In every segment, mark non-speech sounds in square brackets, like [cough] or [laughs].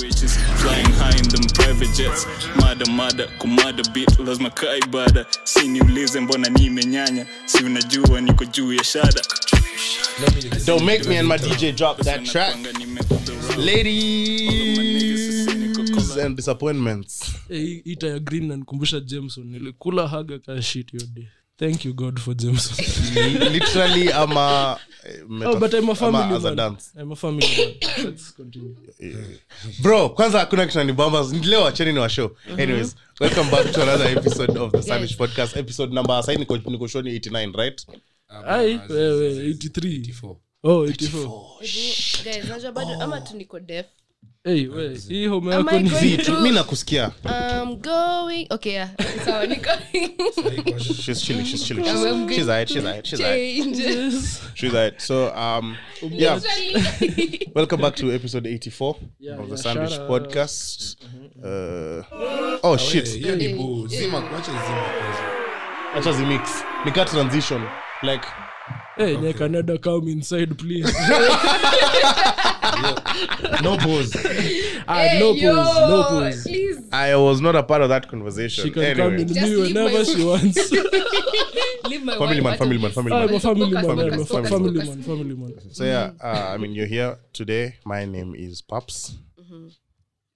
Riches flying high in them private jets. Mada mada kumada bit lazima kaa ibada si niulize mbona nimenyanya si unajua niko juu ya shada. Don't make me and my DJ drop that track. Ladies and disappointments. Eh, ita ya green nanikumbusha jameson nilikula haga ka shit day thank you god for jameson [laughs] Literally, I'm a. oh, but i'm a family I'm a, as a man. dance. i'm a family man. Let's continue. Bro kwanza kuna kitu nanibamba leo acheni ni wa show. Anyways welcome back to another episode of the Sandwich podcast. Episode number sai niko niko shoni 89 right? Ai wewe 83 oh 84 Guys, najua bado ama tu niko deaf hey we hii home yako ni going mi nakusikia. I'm going okay yeah sawa niko she's chilling she's chilling. She's, good. she's alright she's alright she's alright. she's alright. So um yeah. Welcome back to episode 84 Yeah, of the yeah, Sandwich podcast. Uh oh shit. hiyo ni boo zima kuacha zima acha zimix nika transition. Like hey canada come inside please [laughs] no pause no Yo, pause no pause please i was not a part of that conversation she can come anyway Just me whenever she wants [laughs] leave my family wife man family man this. family I'm a family Focus, man. I'm a focus, focus, family man. Family man. So yeah, uh, I mean, you're here today. My name is Paps.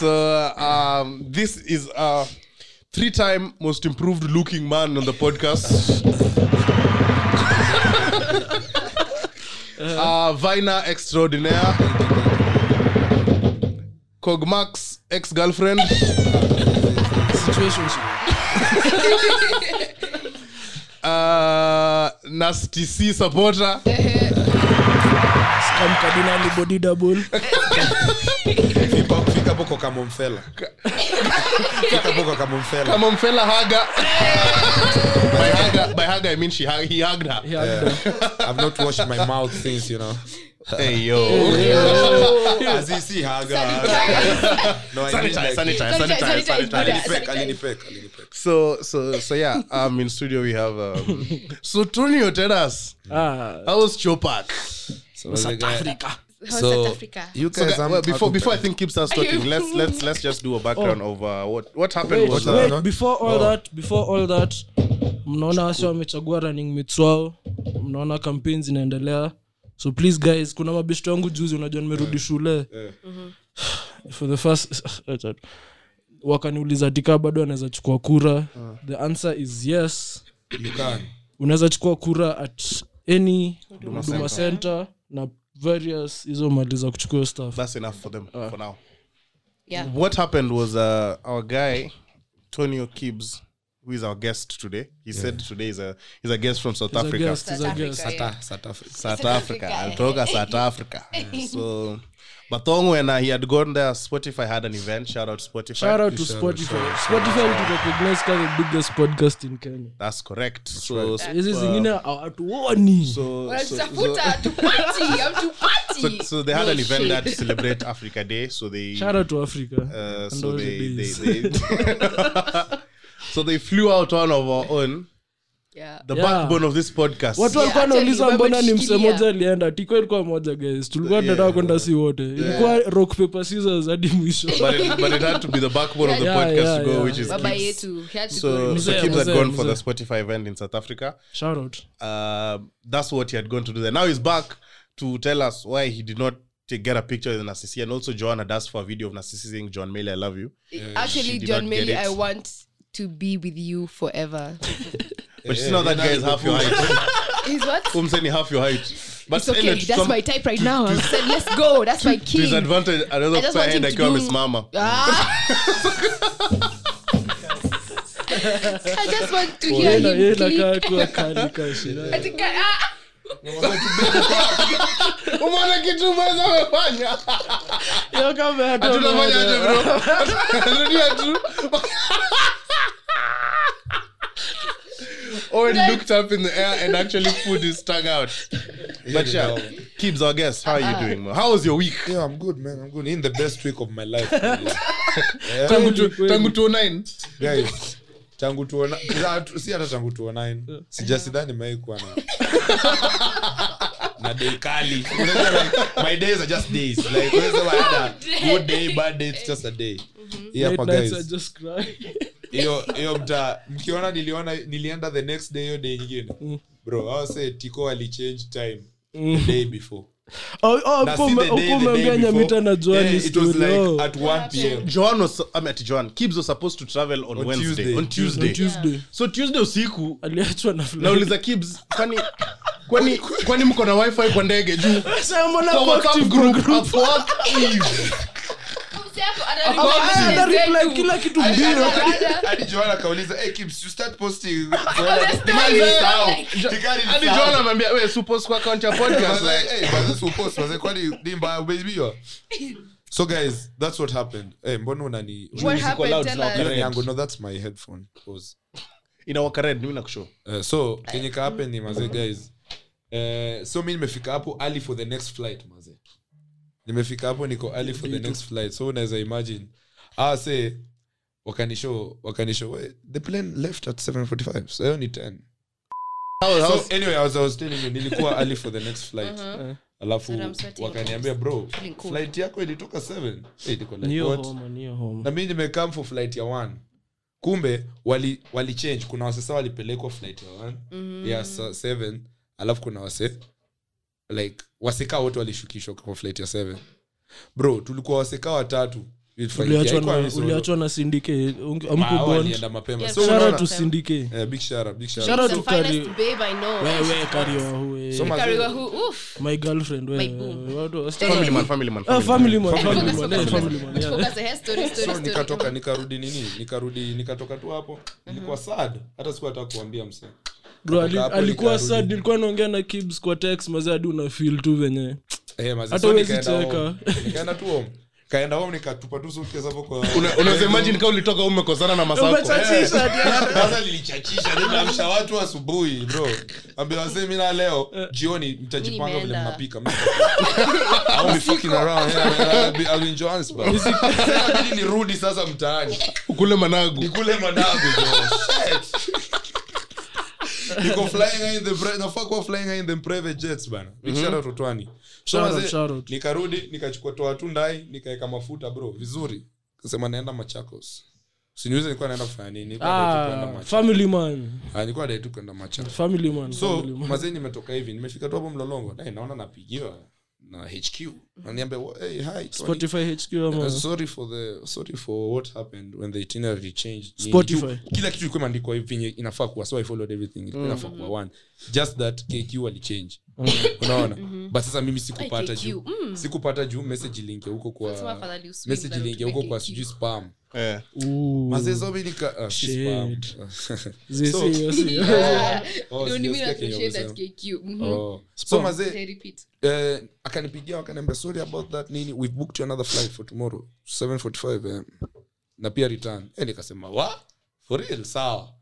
so um, this is a three-time most improved looking man on the podcast. [laughs] uh, Vina extraordinaire. Cogmax ex-girlfriend. Situationship. [laughs] Uh, Nasty C supporter. Scam cardinal body double. [laughs] Hapo kamomfela kwa [laughs] kamomfela fella, hugger. [laughs] by hugger, by hugger, I mean she hug, he hugged her. Yeah. [laughs] i've not washed my mouth since you know Hey yo. azisi haga no I mean sanitize, like sanitize, sanitize, Sanitize, sanitize, sanitize. Alinipek alinipek alinipek So, so, so yeah. Um, in studio we have. Um, so tell us Ah, how Chopak? so the guy How's so South Africa? you guys so, well, before before I think Kip starts talking, let's let's let's just do a background of uh, what what happened wait, was. Uh, wait, before all that, before all that, mnaona wasi wamechagua running mates wao, mnaona campaign zinaendelea. So please guys, kuna mabeshto wangu juzi, unajua nimerudi shule. [sighs] For the first [laughs] wakaniuliza tika bado anaweza chukua kura. The answer is yes. unaweza chukua kura at any huduma center na various hizo mali za kuchukua stuff that's enough for them for now. Yeah. What happened was uh, our guy Tonio Kibbs, who is our guest today. He said today is a he's a guest from South He's a Africa. guest, he's a South guest. Africa, yeah. South Africa. South South Africa. Africa. Alitoka South Africa. [laughs] So, but Thong, when uh, he had gone there, Spotify had an event. Shout out Spotify. shout out to Shout out, spotify spotify to recognize the biggest podcast in kenya That's correct. so, hizi zingine hawatuoni so, so, [laughs] so, so they had an event that to celebrate Africa Day. So they, shout out to africa uh, so they, they, they [laughs] so they flew out one of our own, Yeah. the Yeah. backbone of this podcast. watu walikuwa nauliza mbona ni mse moja alienda tiko ilikuwa moja guys tulikuwa tunataka kwenda si wote ilikuwa rock paper scissors hadi mwisho but it, but it had to be the backbone of the Yeah, podcast yeah, to go, yeah. which is baba yetu he So, go. so Mzee, Kibbs had mzee, gone for the Spotify event in South Africa. shout out uh, that's what he had gone to do there. Now he's back to tell us why he did not get a picture with Narcissi. And also, Joanna does for a video of Narcissi saying, John Mayle, I love you. yeah. actually john it. i want to be with you forever [laughs] But you see now that guy is half your height. [laughs] He's what I'm saying half your height. But it's okay anyway, that's some- my type right now [laughs] i said let's go that's my to his king advantage, I another just want him to akiwa do- amesimama. Ah. I just want to hear Yeye na- yeye him nakaa click. kuwa kali ka shida. I think I- ah. umeona kitu mweza amefanya Hiyo kama hata hatunafanya aje umeona. bro rudia tu [laughs] Owen looked up in the air and actually put his tongue out. But yeah, Keebs, our guest, how are you doing, man? How was your week? Yeah, I'm good, man. I'm good. In the best week of my life. [laughs] Tangu tangu 209 Guys, tangu tuona ah, si hata tangu tuonine sijasidhani maikuwa na [laughs] na day kali. Like, my days are just days. Like unaweza had good day bad day it's just a day. Hii hapa Late nights guys. I just cry. Hiyo mtaa mkiona niliona nilienda the next day hiyo day nyingine bro awase tiko alichange time the day before Oh, oh, the day, before. nyamita na oh. at 1 p.m. Joan was I met Joan. Kibbs was supposed to travel on, On Wednesday. Tuesday. On Tuesday. On Tuesday. So Tuesday usiku aliachwa nauliza Kibbs, kwani kwani kwani mko na wifi kwa ndege juu Sasa mbona kwa kwa WhatsApp active group group? at work Eve. Ah, ana reply kila kitu Hadi- mbio. hadi- hadi Joanna akauliza hey, Kibbs, you start posting [laughs] Manze, Nikani hadi nisahau. Joan amwambia we suppose kwa account ya I podcast was like, like hey, but this will post. I was like, kwani ni mbaya umeibiwa? so guys that's what happened hey, mbona unani What happened? loud, Tell us. yangu no that's my headphone Pause. inawaka red mimi nakushow Uh, so kenye ka happen ni maze guys uh, so mimi nimefika hapo early for the next flight maze nimefika hapo niko early for the next flight so unaweza imagine. Ah say wakanishow wakanishow the plane left at 745 so hiyo ni 10 How- so anyway I was, i was telling you nilikuwa early for the next flight. Alafu Sorry, I'm sweating. wakaniambia bro cool. flight yako ilitoka 7 hey, niko like, na mi nimekam for flight ya 1 kumbe wali, wali change. Kuna wasesa walipelekwa flight ya one. Ya sa- seven. Alafu kuna wase like waseka wote walishukishwa kwa flight ya 7 bro tulikuwa waseka watatu. Uliachwa na- uliachwa na sindike. Amkubond walienda mapema. Yeah, so shout out unaona- shara tu sindike. Eh, big shout out, big shout Shout out. out. The to finest Kari- babe I know. wewe kariwahu So ma- Kariwa who? Oof. my girlfriend My wewe boo. watu wa- family man family man Ah, nikarudi nini? Nikarudi nikatoka tu hapo. Nilikuwa sad. Hata siku hata kuambia msee Bro, ali- alikuwa sad nilikuwa naongea na kibs kwa text mazee hadi una feel tu venye. Eh, Hata so cheka. nikaenda tu home. Kaenda home nikatupa tu suitcase hapo kwa unaweza imagine kama ulitoka umekosana na masako. [laughs] Sasa lilichachisha nimeamsha watu asubuhi bro. Ambia wasee mina leo jioni mtajipanga vile mnapika Mimi sitapika. [laughs] Fucking around here. I'll be- I'll be in Johannesburg. [laughs] Nirudi sasa mtaani. Ukule managu. Nikule managu bro. Niko [laughs] flying in the nafaa kuwa flying in the private jets bana. Out totwani So wazee, nikarudi nikachukua toa tu ndai nikaeka mafuta bro vizuri. Kasema naenda machakos. Siniuze nilikuwa naenda kufanya nini Ah, family man. Ah, nilikuwa dai tu kwenda machakos. Family man so mazee nimetoka hivi nimefika tu hapo mlolongo. Dai, naona napigiwa na hq naniambia hey, hi spotify hq Uh, ama? Sorry for the sorry for what happened when the itinerary changed. Ni- Spotify. ju- kila kitu ilikuwa imeandikwa hivi yenye inafaa kuwa so i followed everything. Ilikuwa inafaa kuwa one. Just that kq alichange unaona? [laughs] But sasa mimi sikupata juu. mm. sikupata juu message iliingia huko kwa message than huko kwa sijui spam. Eh. So Oh. Mhm. Mazee eh, akanipigia wakaniambia sorry about that nini? We've booked you another flight for tomorrow 745 um, na pia return. Eh, nikasema wa for real? Sawa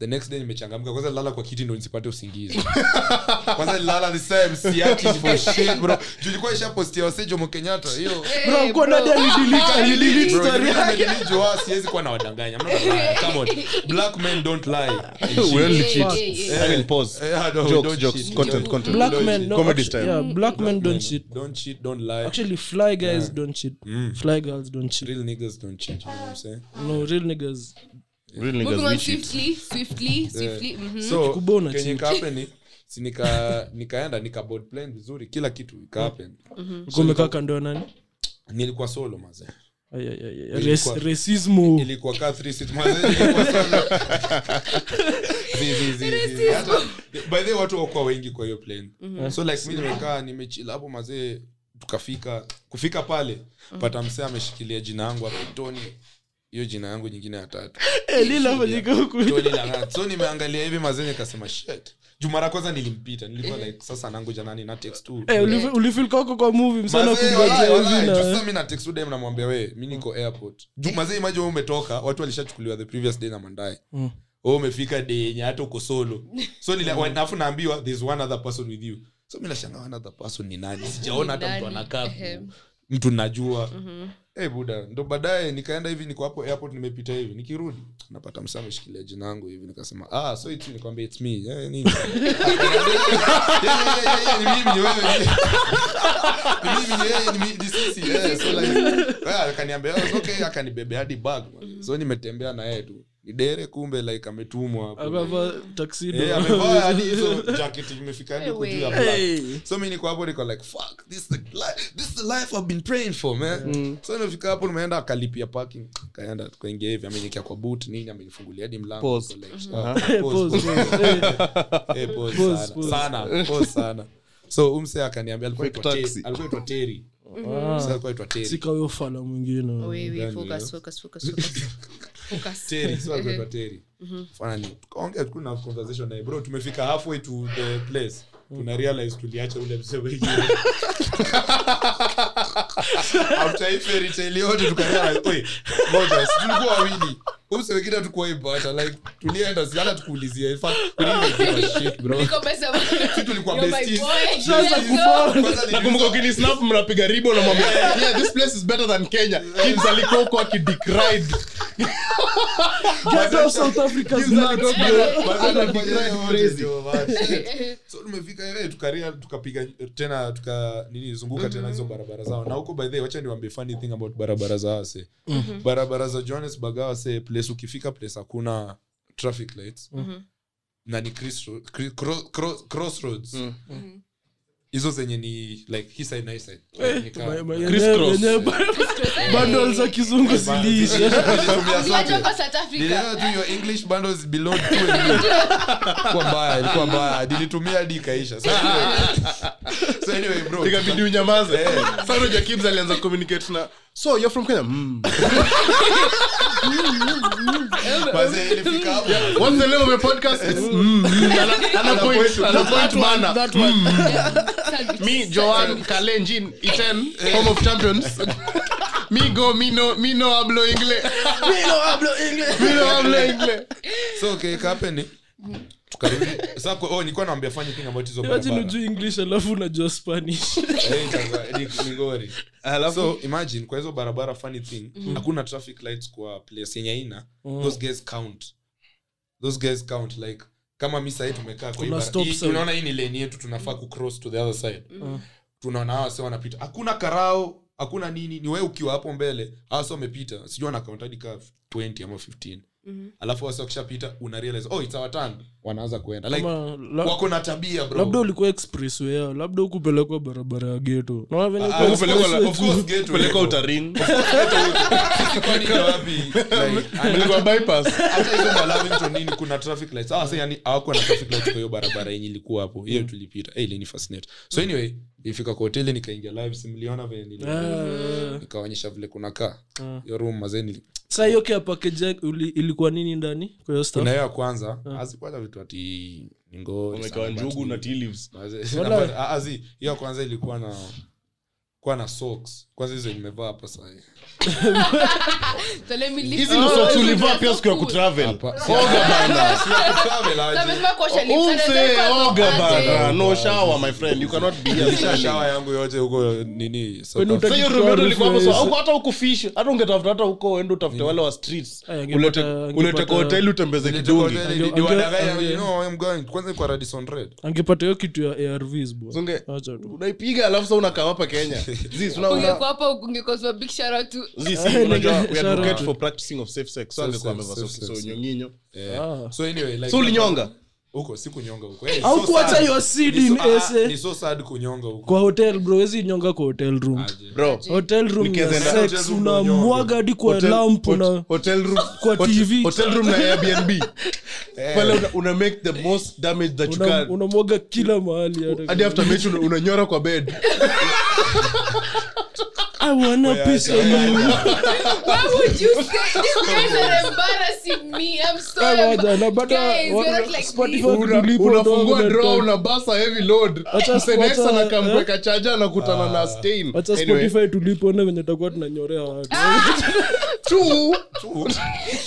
the next day nimechangamka. Kwanza lala kwa kiti ndo nisipate usingizi. [laughs] Kwanza lala the same siati for shit bro. Tulikuwa isha postia wase jomo kenyatta hiyo. Bro, kwa bro. nani alidelete- alidelete story yake? juu hao siwezi kuwa na wadanganya mna. Come on. black men don't lie. [laughs] Well hey. I will pause. Eh, Jokes, jokes, content, content. black men no, Comedy style. yeah, black men don't cheat. Don't cheat don't lie. Actually fly guys don't cheat. Fly girls don't cheat. Real niggas don't cheat you know what i'm saying? No real niggas Mhm. kenye kaapeni si nika nikaenda nika board vizuri kila kitu umekaa kando ya nani? nilikuwa solo maze. Ilikuwa- by the watu wakuwa wengi kwa hiyo plane so like mi nimekaa nimechila hapo mazee tukafika kufika pale pata msee ameshikilia jina yangu hapo tony hiyo jina yangu nyingine ya tatu. [laughs] Eh, lilafanyika nimeangalia hivi mazee nikasema shit. Juu mara kwanza nilimpita. Nilikuwa like sasa nangoja nani na Eh, ulifi- ulifeel kako kwa movie msana mi na text dem namwambia we mi niko airport. Juu mazee imaji umetoka watu walishachukuliwa the previous day na mandae Mm. umefika yenye hata uko solo. So nila- alafu naambiwa there's one other person with you. So mi nashanga one other person ni nani? [laughs] Sijaona hata mtu anakaa mtu najua hey, buda ndo baadaye nikaenda hivi niko hapo airport nimepita hivi nikirudi napata msa ameshikilia jina yangu hivi nikasema ah so it's nikwambia it's me. Eh, nini? [laughs] Yeah, yeah, yeah, yeah, ni mimi ni wewe ni mimi ni yeye ni mi- sisi yeah, so like [laughs] akaniambia oh, okay akanibebea hadi bag so nimetembea na yeye tu ni dere kumbe like ametumwa. Eh, [laughs] so mi niko hapo niko like fuck this the life this the life i've been praying for man. So nimefika hapo nimeenda akalipia parking. Kaenda tukaingia hivi amenikia kwa boot nini amenifungulia hadi mlango. Sana. sana so umse akaniambia alikuwa teri Ah, alikuwa aitwa teri sika mwingine [laughs] Tukaongea na conversation naye. Bro tumefika halfway to the place. Tuna realize tuliacha ule mzee wengine [laughs] after hii fairy tale yote tukarealize oi ngoja tulikuwa wawili umse wengine hatukuwa like tulienda si tukuulizia nakumbuka ukinisnap mnapiga ribo namwambia place is better than kenya. [laughs] Kids alikuwa huko [laughs] but- [laughs] so tumefika tukaria tukapiga tena tuka nini zunguka tena hizo barabara zao. Na huko by the way wacha niwaambie funny thing about barabara za wase barabara za johannesburg awase place ukifika place hakuna traffic lights. Na ni Criss- Cri- cro- cro- crossroads. Hizo zenye ni like hii side na hii side bundles za kizungu ziliisha. Nilitumia Uliacha zote. kwa South Africa. Niliona tu your english bundles below. Ilikuwa mbaya ilikuwa mbaya. Nilitumia hadi ikaisha. So anyway, [laughs] bro. Ikabidi unyamaze Eh. Sasa Kibz alianza communicate na so you're from kenya mm. What's the name of your podcast It's, mm, mm. Ana- ana point ana point. Mana. that one. me joan kalenjin iten home of champions. Mi go me no me no hablo ingle me no hablo ingle me no hablo tukarudi So, okay, oh nilikuwa naambia fanya thing about hizo barabara. ujui english alafu unajua spanish. [laughs] Eh, itakuwa- ni- ni ngori. so imagine kwa hizo barabara funny thing hakuna traffic lights kwa place yenye aina those guys count. Those guys count like kama mi sahii tumekaa kwa hii Kuna bara- stop hii- sign. unaona hii ni lane yetu tunafaa kucross to the other side. Tunaona hawa wase wanapita. Hakuna karao hakuna nini ni wewe ukiwa hapo mbele. Hawa wase wamepita. Sijui wanakaunt hadi kaa 20 ama 15 alafu wasi wakishapita una oh it's our turn. Wanaanza kuenda. Like Kama wako na tabia bro. labda ulikuwa yao labda ukupelekwa barabara ya geto naona venye Ah, uko of course, expressway of course, tu. gate peleka uliko. utarin Kwani ni wapi? Like, [laughs] peleka bypass. hata hizo malavington nini kuna traffic lights. Ah, sasa yani hawakuwa na traffic lights kwa hiyo barabara yenye ilikuwa hapo. Hiyo tulipita. Hey, ilini fascinate so anyway ilifika kwa hoteli nikaingia live simliona vile nili Ah, nikaonyesha vile kuna kaa Ah. hiyo room mazeni saa hiyo care package yake uli- ilikuwa nini ndani kwa hiyo stuff kuna hiyo ya kwanza hazikuwa na vitu ati ni ngori sana, njugu na tea leaves Mazee- Wala. [laughs] but, ah, azi, hiyo ya kwanza ilikuwa na kuwa na socks. Kwanza hizo nimevaa hapa hizi ndo socks ulivaa pia so siku ya kutravel. Oga bana. [laughs] Umse oga bana. No shower my friend. You cannot be [laughs] here shower yangu yote huko nini South Kwani Africa. utaki- Sasa hiyo room ilikuwa hapo, so Yes. hauko- hata ukufish hata ungetafuta hata huko uende utafute wale wa streets. Ulete ulete kwa hoteli utembeze kidungi hoteli, Ange- ni- ni ange- wadanganya, ange- you know, I'm going. kwanza kwa radisson red. Angepata hiyo kitu ya arvs bwana. Unaipiga alafu sa unakaa hapa kenya [laughs] [laughs] Zis, una- si Eh, ulinyonga huko. Hey, Eh, Au so kuacha your seed Ni so- in ah, ni so sad kunyonga huko. Kwa hotel bro wezi nyonga kwa hotel room. Aje. bro hotel room ya sex unamwaga hadi kwa Hotel- lamp na hotel room kwa TV. hotel room na airbnb. Pale una, una make the most damage that you una- can. unamwaga kila mahali hadi after mechi unanyora kwa bed [laughs] I wanna piece of you. [laughs] Why would you say these guys are embarrassing me? I'm. Eh, bado Guys, you're not like Spotify this. Una- unafungua draw unabasa heavy load Acha- Msenexa acha- na kamweka chaja anakutana na stain wacha spotify tulipoone venye takuwa tunanyorea watu two, [laughs]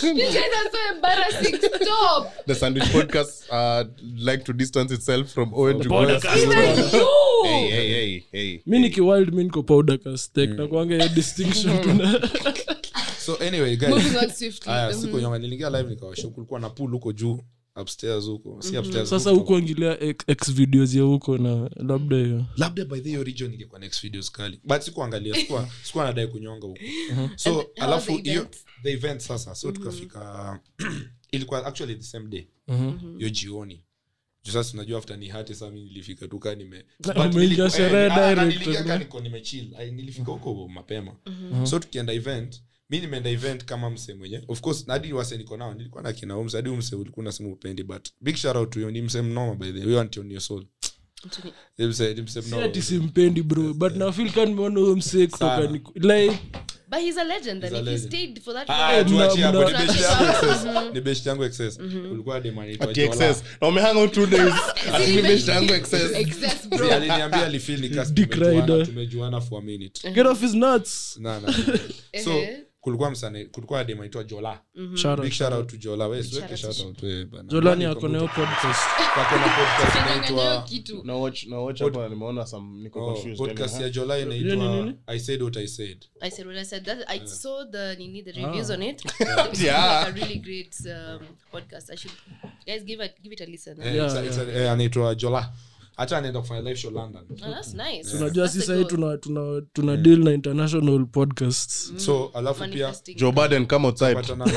You guys are so embarrassing. Stop. the sandwich podcast uh, like to distance itself from Owen Jugulas. Even you. Hey, hey, hey, hey. mi nikiwild mi niko powder castek nakwanga hiyo distinction. Tuna [laughs] so anyway guys. Moving on swiftly. aya siku nyonga niliingia live nikawasha kulikuwa na pool huko juu upstairs huko. Si upstairs sasa rooftop. hukuangilia ex- ex videos ya huko na labda hiyo. Labda by the hiyo region ingekuwa next videos kali. But sikuangalia sikuwa sikuwa nadai kunyonga huko. So And alafu hiyo the event sasa so tukafika [clears throat] ilikuwa actually the same day. Hiyo jioni. Juu sasa unajua afta ni hati saa mi nilifika tuka nime but Umeingia niliku- sherehe eh, ah, eh. nilifika huko mapema. So tukienda event mi nimeenda event kama mse mwenye. Of course hadi wase niko nao nilikuwa na kina umse hadi umse ulikuwa unasema upendi but big shout out to you ni mse mnoma by the way. Huyo Antonio Soul. Ni mse ni mse mnoma. Ati simpendi bro but nafil ka nimeona huyo msee kutoka like But he's a legend, he's and a if legend. he stayed for that Ah, long, tuachie hapo. Ni best yangu excess. [laughs] Ni best yangu excess ulikuwa dem anaitwa Jola. excess. Na umehang out two days mi best yangu excess excess, bro. aliniambia alifeel ni Dick tumejuana- tumejuana for a minute get off his nuts Na, na. [laughs] so Ehe. Kulikuwa msane kulikuwa dem anaitwa jola Shout out. big shout out to jola wewe siweke Shout out shout out we bana jola ni ako na hiyo podcast Wako na [laughs] podcast inaitwa na watch na watch hapa nimeona some niko oh, confused podcast ya jola inaitwa i said what i said I said what I said. That I saw the Nini the reviews Ah. on it. [laughs] It's Yeah. like a really great um, podcast. I should guys give it give it a listen. yeah, Yeah, it's a- it's a- eh, anaitwa jola hata anaenda kufanya live show london. Oh, that's nice. unajua si sahii tuna, tuna, tuna, yeah. deal na international podcasts. So alafu pia Joe Biden come outside. Patana [laughs]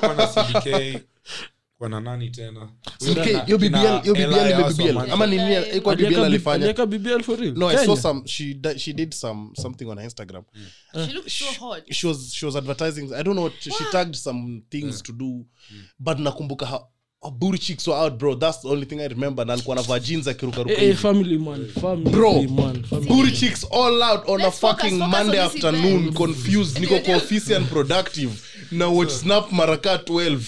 kwa na cdk kwa nani tena? CK, BBL yo BBL ime BBL ama nini iko BBL alifanya. alieka bbl for real? No i saw some she she did some something on her instagram. She looks so hot. she was she was advertising i don't know what, she tagged some things to do but nakumbuka her booty cheeks were out bro that's the only thing i remember na alikuwa na jeans akirukaruka Eh, eh, family man family Bro. man family. booty cheeks all out on Let's a fucking focus focus monday this afternoon event. confused niko kwa ofisi and productive na watch snap maraka 12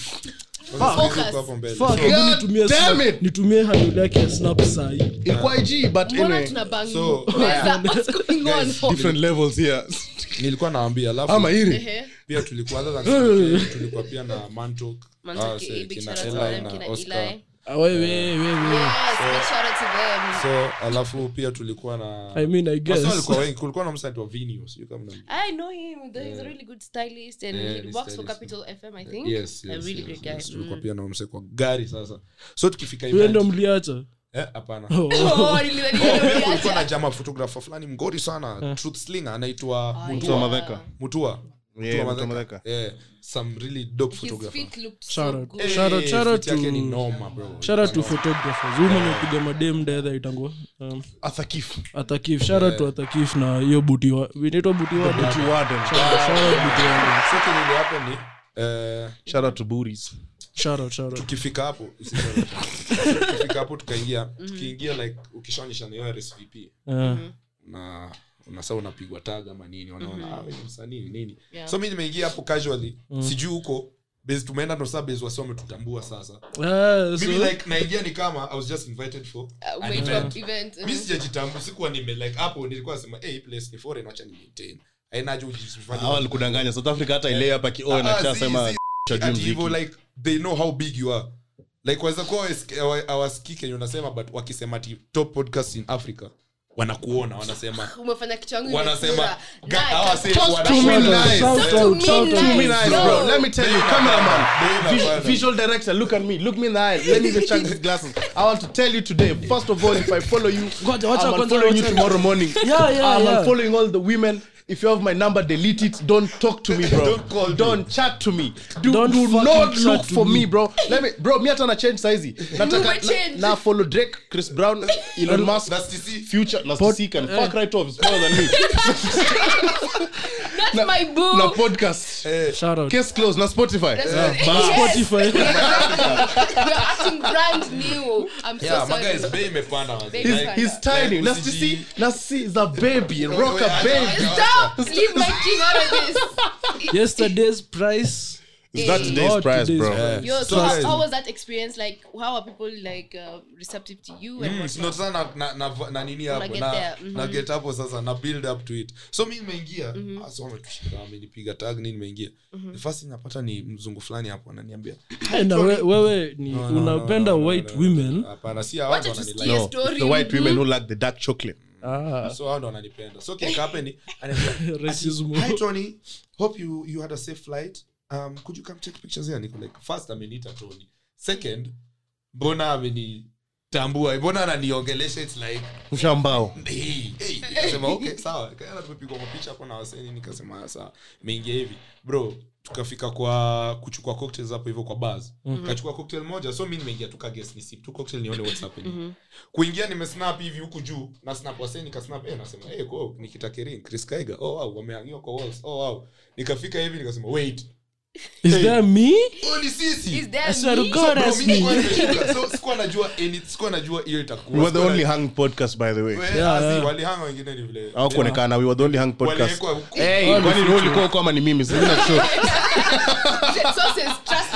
Focus. Fuck, hebu God nitumie damn snap- it. nitumie handle yake ya snap sahi ilikuwa ig but anyway? So, Where's that? What's going on? different levels here [laughs] nilikuwa naambia alafu ama pia tulikuwa other [laughs] than tulikuwa pia na mantok Eh, so alafu pia tulikuwa na I mean, I guess. walikuwa wengi kulikuwa na msanii wa Vinio, sijui kama. I know him. The- He's a really good stylist and Yeah, he works for. Capital FM, I think. Yes, a really yes, great guy. yes. tulikuwa pia na mse kwa gari sasa. So tukifika mliacha? Eh, hapana. Oh, [laughs] nilidhani kulikuwa na jama photographer fulani mgori sana truth slinger anaitwa mutua yeah. Some really dope photographers. Mwenye madem dedha itangwa um, athakif. Atakif to atakif na hiyo buti wa inaitwa buti wa Buti Warden. shout out buti wa So kenye hapo ni eh, shout out to booties shout out shout out. tukifika hapo [laughs] tukaingia tukiingia like ukishaonyesha na hiyo rsvp na unasa unapigwa tag ama nini wanaona mm-hmm. ah, msanii nini Yeah. so mi nimeingia hapo casually mm. sijui huko base tumeenda ndo saa base wasi wametutambua sasa eh, mimi like naingia ni kama i was just invited for Uh, an event event. mi sijajitambua sikuwa nime like hapo nilikuwa nasema hey, place ni foreign wacha ni maintain walikudanganya south africa hata ile hapa kioe na Ah, chasema chajuu ati hivyo like they know how big you are like waweza kuwa hawa- hawasikii kenye unasema but wakisema top podcast in africa wanakuona wanasema umefanya kichwa yangu wanasema. Let me tell you, cameraman, visual director, look at me, look me in the eyes Let me just check these glasses. I want to tell you today. First of all, if I follow you, I'm following you tomorrow morning. Yeah, yeah, I'm yeah. unfollowing all the women. If you have my number delete it don't talk to me bro Don't call me. chat to me do, Don't do not look for me. me bro let me bro mi hata [laughs] na change saizi nataka na, na follow drake chris brown [laughs] elon musk future na Pod- CC can fuck right off smaller than me [laughs] That's my boo. na podcast Shout out. case closed na spotify That's Yeah. Yes. Spotify. We're acting brand new. I'm so Yeah, sorry. my guys, bei imepanda. Bei He's, tiny. like Na UCG. sisi, na is a baby, rock a baby. Stop! Leave my king out of this. Yesterday's price. Is that today's Not price, today's bro? price. Yo, so, how, how was that experience? Like, how are people like uh, receptive to you and Mm, sino sasa na, na, na, na nini hapo get na, mm-hmm. na get hapo sasa na build up to it so mi nimeingia ah, so wametushika amenipiga tag nini nimeingia the first thing napata ni mzungu fulani hapo ananiambia na we- wewe ni No, no, unapenda no, no, white no, no, women no. hapana si hao wananilike. No, the white women who like the dark chocolate. Ah, so hao ndo wananipenda so kikapeni ananiambia [laughs] racism Hi Tony, hope you you had a safe flight. Um, could you come take pictures here? Niko like first ameniita Tony. Second, mbona amenitambua? Mbona ananiongelesha it's like Mshambao. hey, hey. Okay, sawa. Tumepigwa mapicha hapo na waseni nikasema sawa. meingia hivi. Bro, tukafika kwa kuchukua cocktails hapo hivyo kwa bars. Kachukua cocktail moja. So mimi nimeingia tu ka guess ni sip tu cocktail nione what's happening. Kuingia nimesnap hivi huku juu na snap waseni nikasnap eh nasema eh kwa Nikita Kering, Chris Kaiga. Oh wow, wamehangiwa kwa walls. Oh wow. Nikafika hivi nikasema wait. Is Hey. that me only sisi. Is that I swear to me? God, So, that's me. So sikuwa najua any sikuwa najua hiyo itakuwa. We were the only hung podcast, by the way. We, Yeah, asi, yeah. walihanga wengine ni vile. Au kuonekana, we were the only hung podcast. Hey, kwani wewe ulikuwa kama ni mimi? Sasa na show. Sources,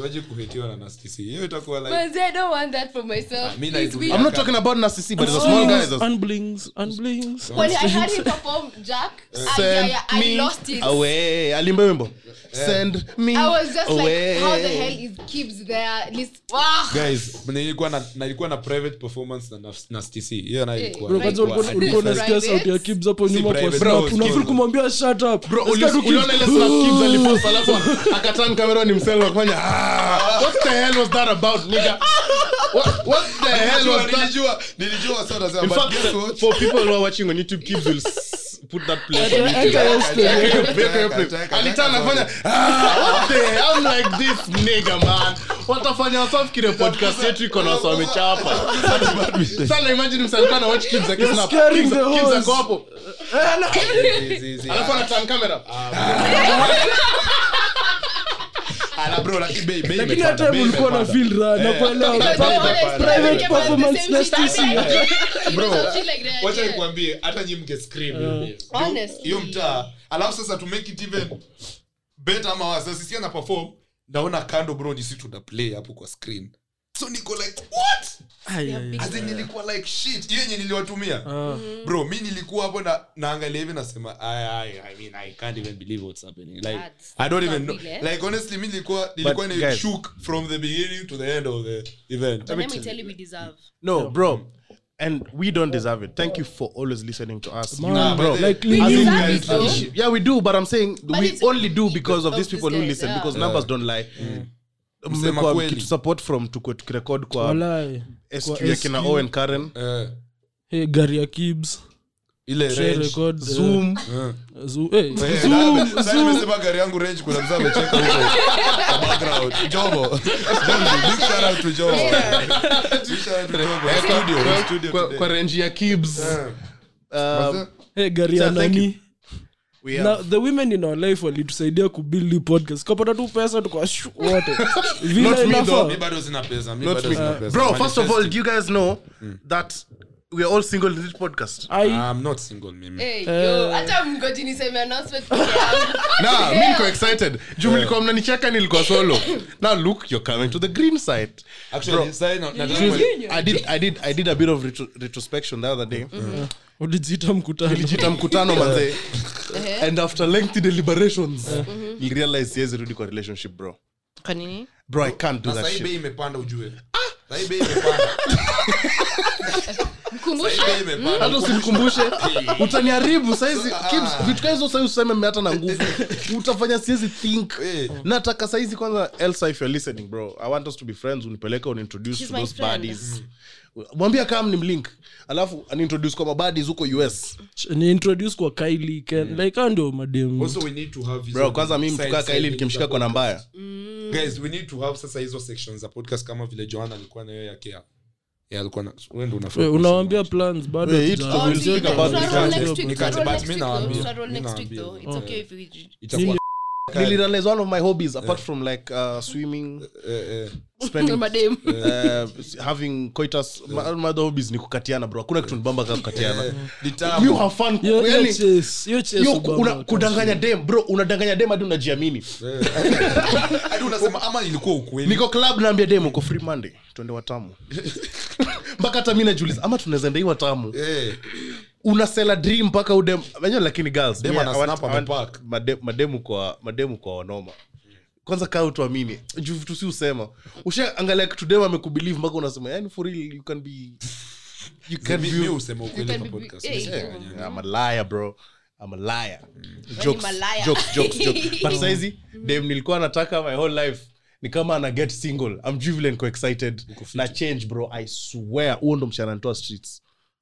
imagine kuhetiwa na Nasty Hiyo itakuwa like Manze, I don't want that for myself. Ah, It's naitumia. weird. I'm not talking about Narcissi, but it's a small guy. Unblings, that's- unblings, unblings. When I had him [laughs] perform Jack, I, yeah, Send yeah, I me lost it. away. Alimba wimbo. Send me I was just away. like, how the hell is Gibbs there? List- Wow. guys nilikuwa na nilikuwa na private performance na Nas- Nasty C. hiyo na ilikuwa Bro, kwanza ulikuwa- ulikuwa unasikia sauti ya Kibz hapo nyuma kwa snap. Bro, kumwambia shut up. Bro, uliona ile Kibz. snap Kibz [laughs] alipost, alafu akaturn camera ni msela akafanya, "Ah, what the hell was that about, nigga? What- what the hell was that?" nilijua nilijua sana sana. In but fact, guess what? for people who are watching on YouTube, Kibz will [laughs] put that place on YouTube. Aliturn akafanya, "Ah, what the- I'm like this nigga, man. Watafanya wasafikire podcast yetu iko na wamechapa. Sana imagine msa alikuwa anawatch Kibz akisnap. scaring Kibz- the Kibz host. ako hapo. Zi- Alafu anaturn camera. [laughs] Ala, bro, lakini bei- bei lakini hata mlikuwa na feel na kuelewa Private- performance na. Bro, wacha nikwambie hata nyi mke scream. Hiyo mtaa. Alafu sasa to make it even better ama wasa sisi ana perform naona kando bro ni sisi tuna play hapo kwa screen so niko like what in nilikuwa like shit hiyo yenye niliwatumia Ah. bro mi nilikuwa hapo na naangalia hivi nasema I, I, I mean I can't even believe what's happening like That's I don't even know like honestly mi nilikuwa nilikuwa But shook from the beginning to the end of the event let me tell you, we deserve. No, bro. And we don't deserve it. Thank you for always listening to us. Man, Nah, bro. like we deserve it, yeah, we do, but I'm saying but we only do because of of these people who listen, yeah. because Yeah. numbers don't lie. Msema Mmekuwa support from tuko tukirekod kwa Walai. SQ Kwa ya kina SQ. Owen Karen, Eh, Hey, gari ya Kibz. ile range. record, eh, Zoom. Eh. Zoom. Hey, Eh, Zoom, sasa Zoom. nimesema gari yangu range kuna mzee amecheka huko kwa background jomo Jomo, big shout out to jomo big shout out to jomo studio studio kwa- today. kwa range ya Kibs. Eh, Um, Hey, gari ya thank nani we na the women in our life walitusaidia kubuild hii podcast kapata tu pesa tuka wote vile Not me, inafaa. though. mi bado sina pesa mi not bado me. sina pesa Bro, first of all, do you guys know that we are all single in this podcast? I'm not single mimi. Hey, yo, hata mgoji niseme announcement peke yangu. [laughs] nah, mi niko excited. Juu mlikuwa mnanicheka nilikuwa solo. [laughs] Now look you're coming to the green side. Actually sasa na- nataka You- kuele- I did, I did, I did a bit of retro, retrospection the other day. ulijiita mkutano. Nilijita mkutano manze. Eh. [laughs] And after lengthy deliberations, you realize siwezi rudi kwa relationship bro. kwa nini? Bro i can't do na that sahii shit. bei imepanda ujue imepanda. [laughs] Hata usinikumbushe [laughs] utaniharibu saizi Kims, vitu kaa hizo saizi useme mmeata na nguvu. [laughs] Utafanya siwezi think. Eh. nataka saizi kwanza elsa if you're listening bro i want us to be friends unipeleke unintroduce to those buddies mwambia kam ni mlink alafu anintroduce kwa mabadis huko us niintroduce kwa kaili ken like hao ndio mademu also we need to have bro kwanza mimi mtukaa kaili nikimshika kwa mbaya mm. guys we need to have sasa hizo sections za podcast kama vile joana alikuwa nayo ya kea na wewe ndio unafaa We, kusema. unawambia plans nilirealize one of my hobbies apart from like uh, swimming eh, eh. spending uh, [laughs] having coitus. My, my other hobbies ni kukatiana bro. Hakuna kitu nibamba kama kukatiana. You have fun. Hiyo- hiyo yani chase- hiyo chase hiyo una- kudanganya dem bro unadanganya dem hadi unajiamini. [laughs] Hadi unasema ama ilikuwa ukweli. Niko club naambia dem uko free monday twende watamu. [laughs] Mpaka hata mi najuliza ama tunaweza enda hii watamu? Eh, unasela dream mpaka udem wenyewe lakini girls Dem yeah, ana snap made- mademu kwa mademu kwa wanoma kwanza kaa utuamini juu vitu si usema ushaangalia kitu dem amekubelieve mpaka unasema yani for real you can be you can mi- be mi husema ukweli kwa be- podcast. yeah, Mi Yeah. I'm a liar, bro. I'm a liar. ni Jokes, malaya. jokes, jokes, jokes. [laughs] But saizi dem nilikuwa nataka my whole life ni kama ana get single i'm jubilant ko excited na change bro i swear huo ndo mshana ntoa streets Wewe